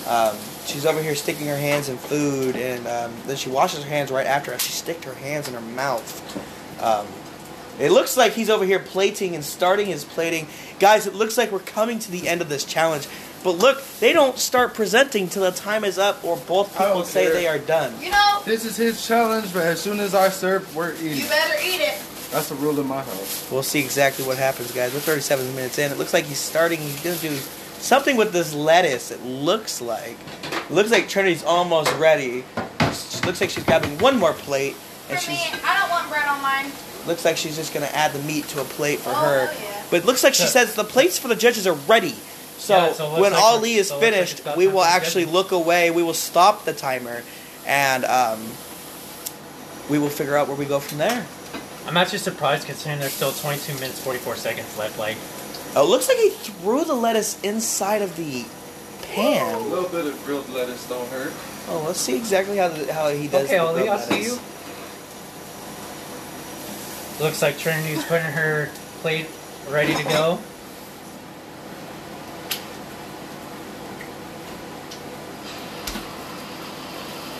Um, she's over here sticking her hands in food, and um, then she washes her hands right after. She sticked her hands in her mouth. Um, it looks like he's over here plating and starting his plating. Guys, it looks like we're coming to the end of this challenge. But look, they don't start presenting till the time is up, or both people say care. they are done. you know, This is his challenge, but as soon as I serve, we're eating. you better eat it. That's the rule in my house. We'll see exactly what happens, guys. We're 37 minutes in. It looks like he's starting. He's gonna do something with this lettuce. It looks like. Looks like Trinity's almost ready. She looks like she's grabbing one more plate, and For me, she's I don't want bread on mine. looks like she's just gonna add the meat to a plate for Oh, her. hell yeah. But it looks like she says the plates for the judges are ready. So, Yeah, so when like Ali is so it looks like finished, we will actually judges. look away. We will stop the timer, and um, we will figure out where we go from there. I'm actually surprised considering there's still 22 minutes 44 seconds left. Like, Oh, it looks like he threw the lettuce inside of the pan. A little bit of grilled lettuce don't hurt. Oh, let's see exactly how the, how he does. It. Okay, the Ali, I'll see you. Looks like Trinity's putting her plate ready to go.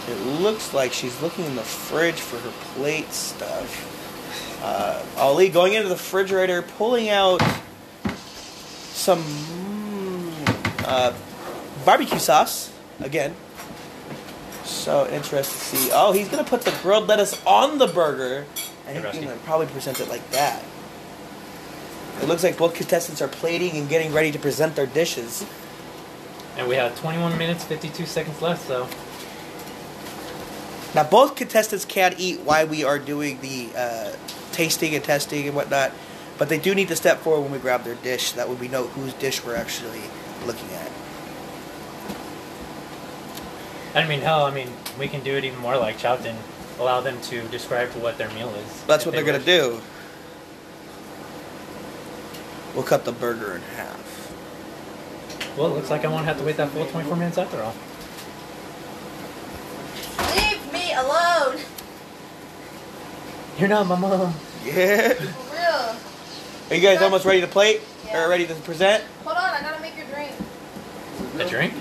It looks like she's looking in the fridge for her plate stuff. Uh, Ali going into the refrigerator, pulling out some uh, barbecue sauce again. So interested to see. Oh, he's gonna put the grilled lettuce on the burger, and he's gonna probably present it like that. It looks like both contestants are plating and getting ready to present their dishes. And we have 21 minutes 52 seconds left, so Now, both contestants can't eat while we are doing the uh, tasting and testing and whatnot, but they do need to step forward when we grab their dish. That way, we know whose dish we're actually looking at. I mean, hell, I mean, we can do it even more like chopped and allow them to describe what their meal is. That's what they they're gonna do. We'll cut the burger in half. Well, it looks like I won't have to wait that full 24 minutes after all. Leave me alone. You're not my mom. Yeah. For real. Are you guys almost ready to plate Yeah. or ready to present? Hold on, I gotta make your drink. A drink?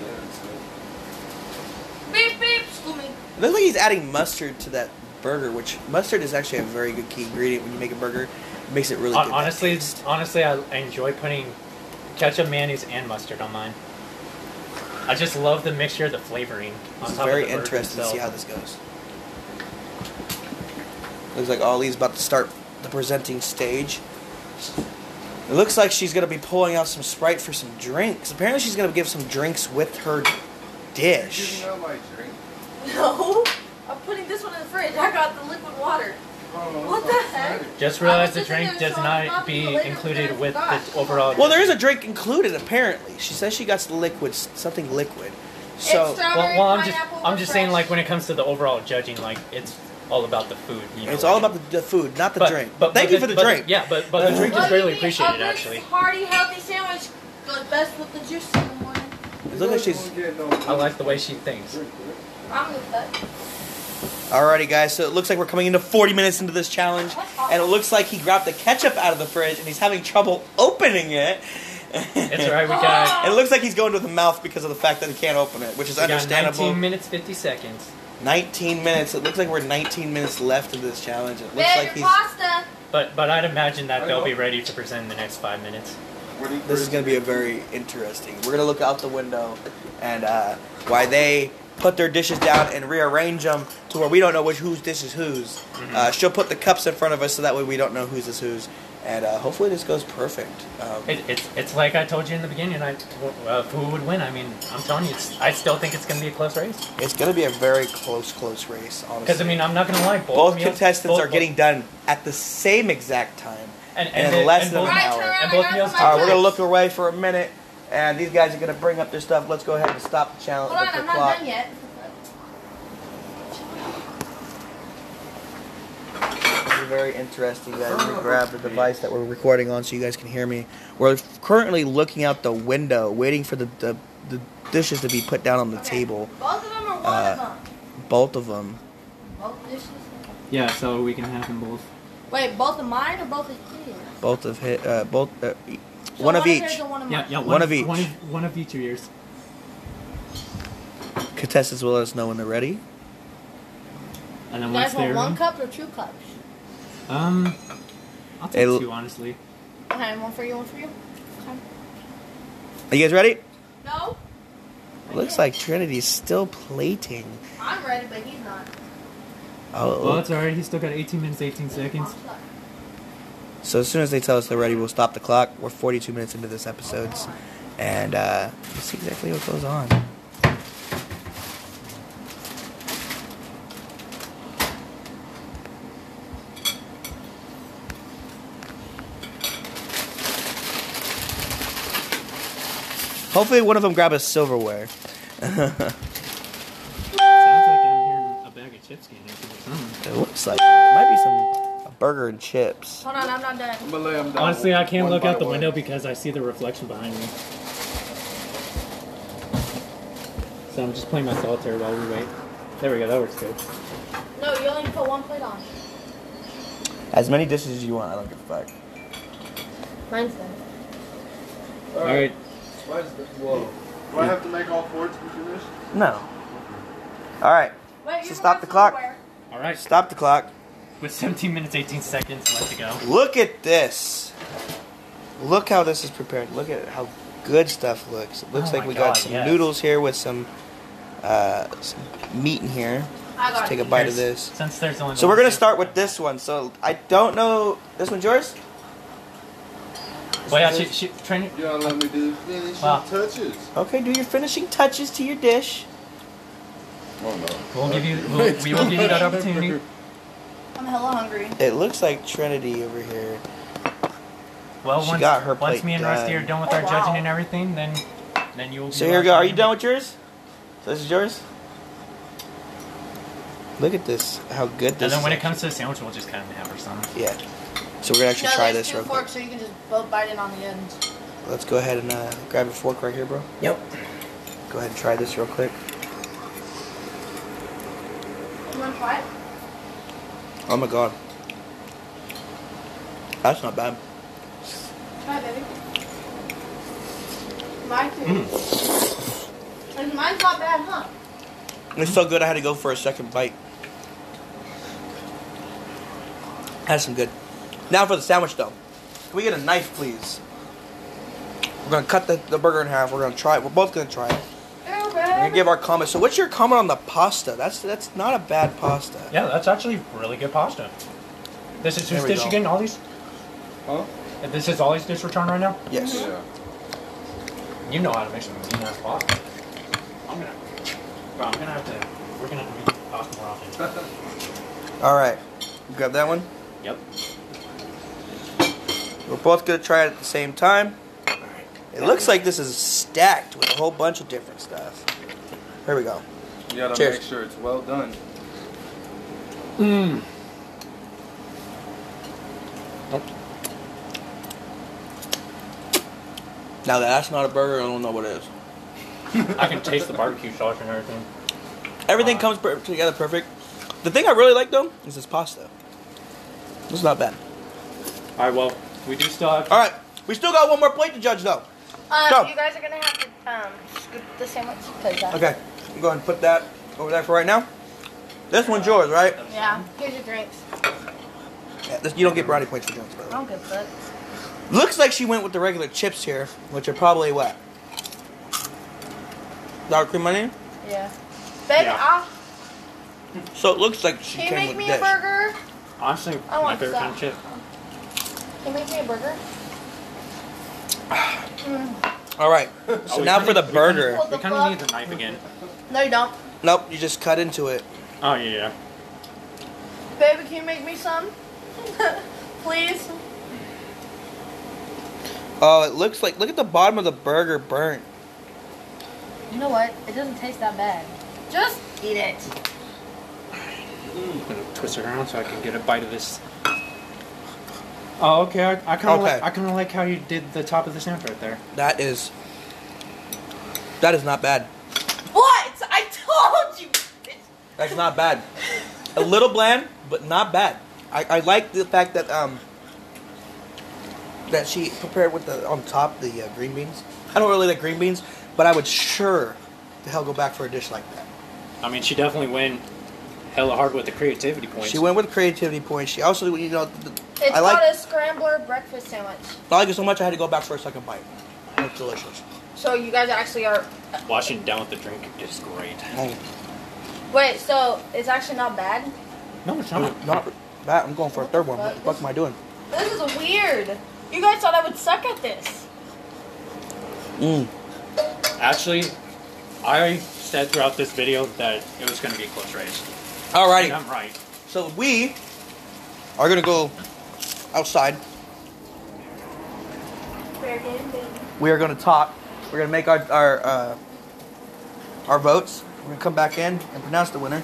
Beep beep. School me. It looks like he's adding mustard to that burger, which mustard is actually a very good key ingredient when you make a burger. It makes it really Hon- good. honestly, honestly, I, I enjoy putting ketchup, mayonnaise, and mustard on mine. I just love the mixture of the flavoring. It's very of the interesting to see how this goes. Looks like Ollie's about to start the presenting stage. It looks like she's going to be pulling out some Sprite for some drinks. Apparently, she's going to give some drinks with her dish. Giving out my drink. No. I'm putting this one in the fridge. I got the liquid water. Oh, What the heck? Just realized the drink does not be included with the overall. Well, there is a drink included, apparently. She says she got some liquid, something liquid. So, It's Well, well, I'm just, I'm or just saying, like when it comes to the overall judging, like it's all about the food. You know, it's like- all about the, the food, not the but, drink. But, Thank but you for the but drink. Yeah, but but the drink is greatly appreciated, a good, actually. Hearty, healthy sandwich goes best with the juice in the morning. It looks like she's I like the way she thinks. I'm with that. Alrighty, guys. So it looks like we're coming into 40 minutes into this challenge, and it looks like he grabbed the ketchup out of the fridge, and he's having trouble opening it. It's alright. [LAUGHS] We got, And it looks like he's going to the mouth because of the fact that he can't open it, which is we got understandable. 19 minutes 50 seconds. 19 minutes. It looks like we're 19 minutes left of this challenge. It looks Babe, like your he's. pasta. But but I'd imagine that they'll know. be ready to present in the next five minutes. This is going to be a very interesting. We're going to look out the window, and uh, while they put their dishes down and rearrange them to where we don't know which whose dish is whose, Mm-hmm. uh, she'll put the cups in front of us so that way we don't know whose is whose. And uh, hopefully this goes perfect. Um, It, it's it's like I told you in the beginning. I uh, who would win? I mean, I'm telling you, it's, I still think it's going to be a close race. it's going to be a very close, close race. Honestly, Because I mean, I'm not going to lie. Both, both contestants both- are getting done at the same exact time. and, and and, in they- less and than both, an hour. And both meals- All right, we're gonna look away for a minute, and these guys are gonna bring up their stuff. Let's go ahead and stop the challenge. Hold on, the I'm not done yet. This is very interesting, guys. Let me grab the device that we're recording on so you guys can hear me. We're currently looking out the window, waiting for the, the, the dishes to be put down on the Okay. table. Both of them or one Uh, of them? Both of them. Both dishes? Yeah, so we can have them both. Wait, both of mine or both of his? Both of hit. Uh, both. Uh, e- So one of each. one of Yeah, yeah. One of each. One of, one of each of yours. Contestants will let us know when they're ready. And then You guys want they're one cup or two cups? Um, I'll take It'll- two honestly. Okay, one for you, one for you. Okay. Are you guys ready? No, Looks like Trinity's still plating. I'm ready, but he's not. Oh. Well, it's alright. He's still got 18 minutes, 18 seconds. So as soon as they tell us they're ready, we'll stop the clock. We're 42 minutes into this episode, and uh, we'll see exactly what goes on. Hopefully, one of them grab a silverware. Sounds like I'm hearing a bag of chips getting empty or something. It looks like it might be some a burger and chips. Hold on, I'm not done. I'm gonna down Honestly, I can't one look by out the one. window because I see the reflection behind me. So I'm just playing my solitaire while we wait. There we go. That works good. No, you only put one plate on. As many dishes as you want. I don't give a fuck. Mine's done. All right. Why is the, whoa. Do I have to make all four to be finished? No. All right. Wait, So stop the clock. silverware. All right. Stop the clock. With 17 minutes, 18 seconds left to go. Look at this. Look how this is prepared. Look at how good stuff looks. It looks Oh like we God, got some yes. noodles here with some, uh, some meat in here. I got Let's take a it. bite of this. Since there's only So we're gonna start with this one. So I don't know. This one's yours. Well, yeah, she, she, train, You gotta let me do the finishing Wow. touches. Okay, do your finishing touches to your dish. Oh no. We'll give you. [LAUGHS] We'll, we will give you that opportunity. I'm hella hungry. It looks like Trinity over here. Well, She once, got her once me and Rusty are done. done with Oh, our judging and everything, then then you will. So here we go. Are you done with yours? So this is yours. Look at this. How good this. And then is when it actually. comes to the sandwich, we'll just kind of have her some. Yeah. So we're gonna actually no, try this two real quick. forks, so you can just both bite it on the ends. Let's go ahead and uh, grab a fork right here, bro. Yep. Go ahead and try this real quick. You want to try it? Oh my god. That's not bad. Try it, baby. Mine too. Mm. And mine's not bad, huh? It's so good I had to go for a second bite. That's some good. Now for the sandwich though. Can we get a knife, please? We're gonna cut the, the burger in half. We're gonna try it. We're both gonna try it. We're gonna give our comments. So, what's your comment on the pasta? That's that's not a bad pasta. Yeah, that's actually really good pasta. This is There whose we dish go. again? Ollie's? Huh? And This is Ollie's dish return right now? Yes. Yeah. You know how to make some mean ass pasta. I'm gonna. Bro, I'm gonna have to. We're gonna have to make pasta more often. [LAUGHS] All right. Grab that one. Yep. We're both gonna try it at the same time. It looks like this is stacked with a whole bunch of different stuff. Here we go. You gotta Cheers. make sure it's well done. Mmm. Now that's not a burger. I don't know what it is. I can taste the barbecue sauce and everything. Everything Uh, comes per- together perfect. The thing I really like though is this pasta. It's not bad. Alright, well, we do still have. All right, we still got one more plate to judge though. Uh, Go. you guys are gonna have to um scoop the sandwich because uh, Okay, I'm going to put that over there for right now. This one's yours, right? yeah. Here's your drinks. Yeah, this, you don't get brownie points for drinks, by the I don't get a fuck. Looks like she went with the regular chips here, which are probably what? Dark cream onion. Yeah. Baby, Yeah. I'll, So it looks like she can you came make with me this. a burger? Honestly, I my favorite kind of chip. Can you make me a burger? [SIGHS] All right. [LAUGHS] So Oh, now for the we burger. What We kind of need the knife again. No, you don't. Nope, you just cut into it. Oh yeah, yeah. Baby, can you make me some? [LAUGHS] Please? Oh, it looks like look at the bottom of the burger burnt. You know what? It doesn't taste that bad. Just eat it. I'm gonna twist it around so I can get a bite of this. Oh, okay. I, I kind of Okay. like, I kind of like how you did the top of the sandwich right there. That is that is not bad. What? I told you. That's not bad. A little bland, but not bad. I, I like the fact that um that she prepared with the on top the uh, green beans. I don't really like green beans, but I would sure the hell go back for a dish like that. I mean, she definitely went hella hard with the creativity points. She went with creativity points. She also, you know, the, It's I like called a scrambler breakfast sandwich. I like it so much I had to go back for a second bite. It's delicious. So you guys actually are. Washing it down with the drink is great. Wait, so it's actually not bad? No, it's I'm not. not bad. I'm going for a third one. What the fuck am I doing? This is weird. You guys thought I would suck at this. Mm. Actually, I said throughout this video that it was going to be a close race. Alrighty. And I'm right. So we are gonna go outside. Fair game, baby. We are gonna talk. We're gonna make our our uh, our votes. We're gonna come back in and pronounce the winner.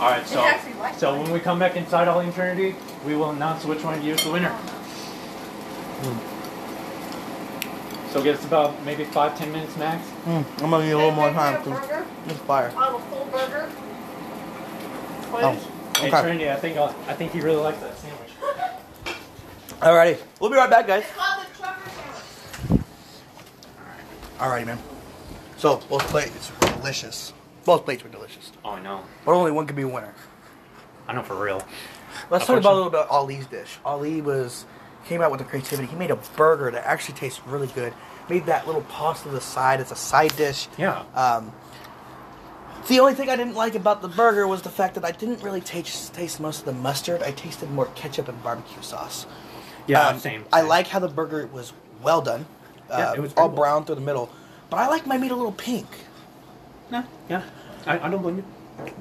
All right, so so when we come back inside Ali, Trinity, we will announce which one of you is the winner. So give us about maybe five, ten minutes max. Mm, I'm gonna need a little more time. get a 'cause? It's fire. I'll have a full burger. Please. Oh, Hey. Trinity, I think uh, I think you really like that sandwich. Alrighty. We'll be right back, guys. It's called the trucker sandwich. Alrighty, man. So both plates were delicious. Both plates were delicious. Oh, I know. But only one could be a winner. I know for real. Let's talk about a little bit about Ali's dish. Ali was came out with the creativity. He made a burger that actually tastes really good. Made that little pasta to the side. It's a side dish. Yeah. Um, the only thing I didn't like about the burger was the fact that I didn't really taste taste most of the mustard. I tasted more ketchup and barbecue sauce. Yeah, Um, same, I like how the burger was well done. Yeah, Uh, it was all well. brown through the middle. But I like my meat a little pink. Yeah, yeah. I, I don't blame you.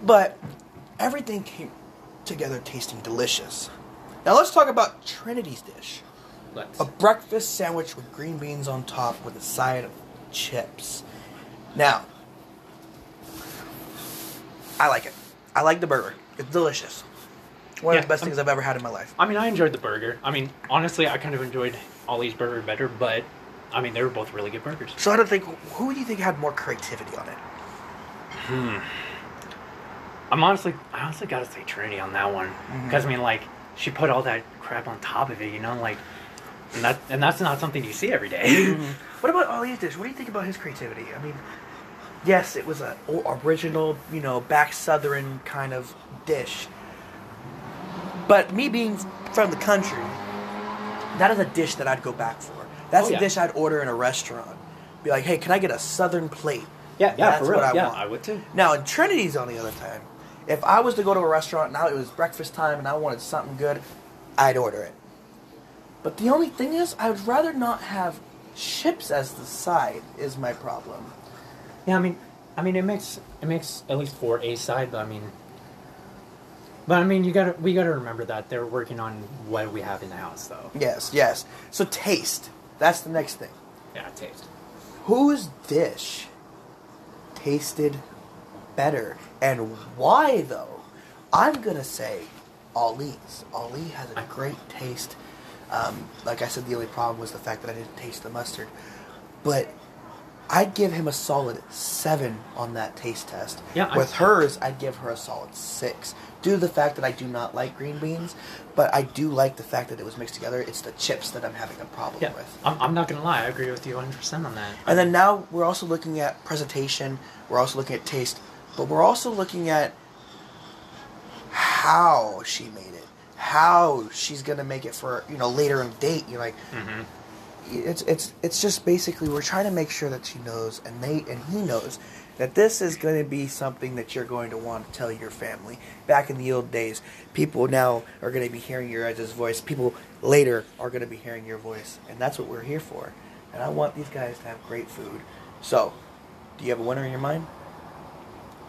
But everything came together tasting delicious. Now let's talk about Trinity's dish. Let's. A breakfast sandwich with green beans on top with a side of chips. Now, I like it. I like the burger. It's delicious. One Yeah, of the best I'm- things I've ever had in my life. I mean, I enjoyed the burger. I mean, honestly, I kind of enjoyed Ollie's burger better, but I mean, they were both really good burgers. So I don't think who do you think had more creativity on it? Hmm. I'm honestly, I honestly gotta say Trinity on that one because I mean, like, she put all that crap on top of it, you know, like, and that and that's not something you see every day. [LAUGHS] What about Ali's dish? What do you think about his creativity? I mean, yes, it was a o- original, you know, back southern kind of dish. But me being from the country, that is a dish that I'd go back for. That's Oh, a dish I'd order in a restaurant. Be like, hey, can I get a southern plate? yeah, yeah, That's for real. what I yeah, want. I would too. Now, in Trinity's, on the other time, if I was to go to a restaurant now it was breakfast time and I wanted something good, I'd order it. But the only thing is, I would rather not have chips as the side. Is my problem. Yeah, I mean, I mean, it makes it makes at least for a side, but I mean, but I mean, you gotta we gotta remember that they're working on what we have in the house, though. Yes, yes. So taste. That's the next thing. Yeah, taste. Whose dish tasted better and why though? I'm gonna say Ali's. Ali has a great taste. Um, like I said, the only problem was the fact that I didn't taste the mustard. But I'd give him a solid seven on that taste test. Yeah, I- With hers, I'd give her a solid six. Due to the fact that I do not like green beans, but I do like the fact that it was mixed together. It's the chips that I'm having a problem Yeah, with. I'm, I'm not gonna lie, I agree with you 100 percent on that. And then now we're also looking at presentation, we're also looking at taste, but we're also looking at how she made it, how she's gonna make it for you know later in the date. You're like, mm-hmm. It's it's it's just basically we're trying to make sure that she knows and they and he knows that this is going to be something that you're going to want to tell your family. Back in the old days, people now are going to be hearing your guys' voice. People later are going to be hearing your voice, and that's what we're here for. And I want these guys to have great food. So, do you have a winner in your mind?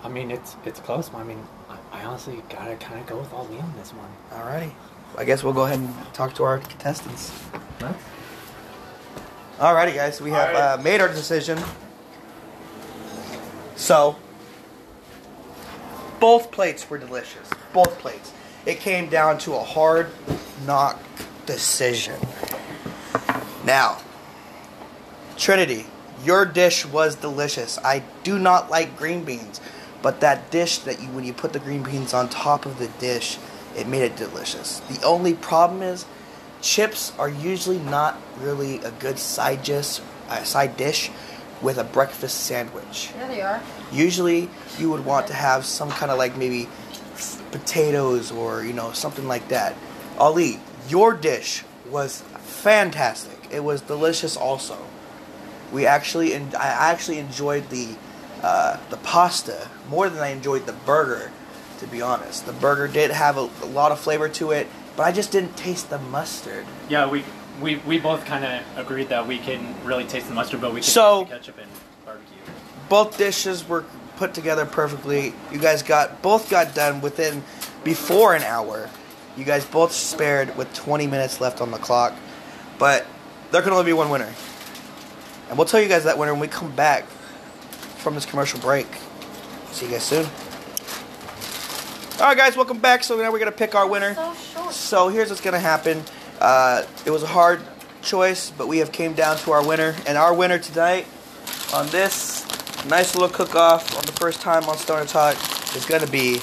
I mean, it's it's close. I mean, I, I honestly gotta kind of go with Ali on this one. Alrighty. I guess we'll go ahead and talk to our contestants. Huh? Alrighty, guys. We have uh, made our decision. So, both plates were delicious. Both plates. It came down to a hard knock decision. Now, Trinity, your dish was delicious. I do not like green beans, but that dish that you when you put the green beans on top of the dish, it made it delicious. The only problem is chips are usually not really a good side dish, uh, side dish with a breakfast sandwich. Yeah, they are. Usually, you would want to have some kind of like maybe potatoes or you know something like that. Ali, your dish was fantastic. It was delicious also. We actually, en- I actually enjoyed the uh, the pasta more than I enjoyed the burger. To be honest, the burger did have a, a lot of flavor to it, but I just didn't taste the mustard. Yeah, we we, we both kind of agreed that we can really taste the mustard, but we can So- taste the ketchup and barbecue. both dishes were put together perfectly. You guys got both got done within before an hour. You guys both spared with 20 minutes left on the clock, but there can only be one winner. And we'll tell you guys that winner when we come back from this commercial break. See you guys soon. All right, guys, welcome back. So now we're gonna pick our winner. So here's what's gonna happen. Uh, it was a hard choice, but we have came down to our winner, and our winner tonight on this nice little cook-off on the first time on Stoner Talk is gonna be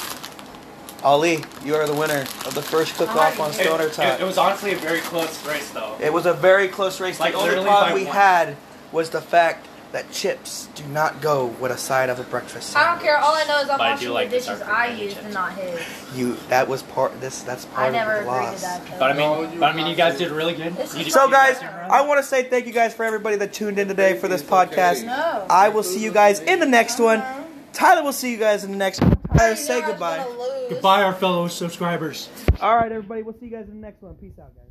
Ali. You are the winner of the first cook-off on Stoner Talk. it, it was honestly a very close race, though. It was a very close race. Like, the only problem we one. had was the fact that chips do not go with a side of a breakfast. I don't care. All I know is I'm But I washing like the the dishes I green used chips. and not his. You that was part. This that's part I never of the agreed loss. to that. But I mean, No, you but I mean, you guys did really good. This You is- So guys, I want to say thank you guys for everybody that tuned in today for this It's okay. podcast. No. I will see you guys in the next one. Tyler will see you guys in the next one. Tyler, say goodbye. Goodbye, our fellow subscribers. All right, everybody. We'll see you guys in the next one. Peace out, guys.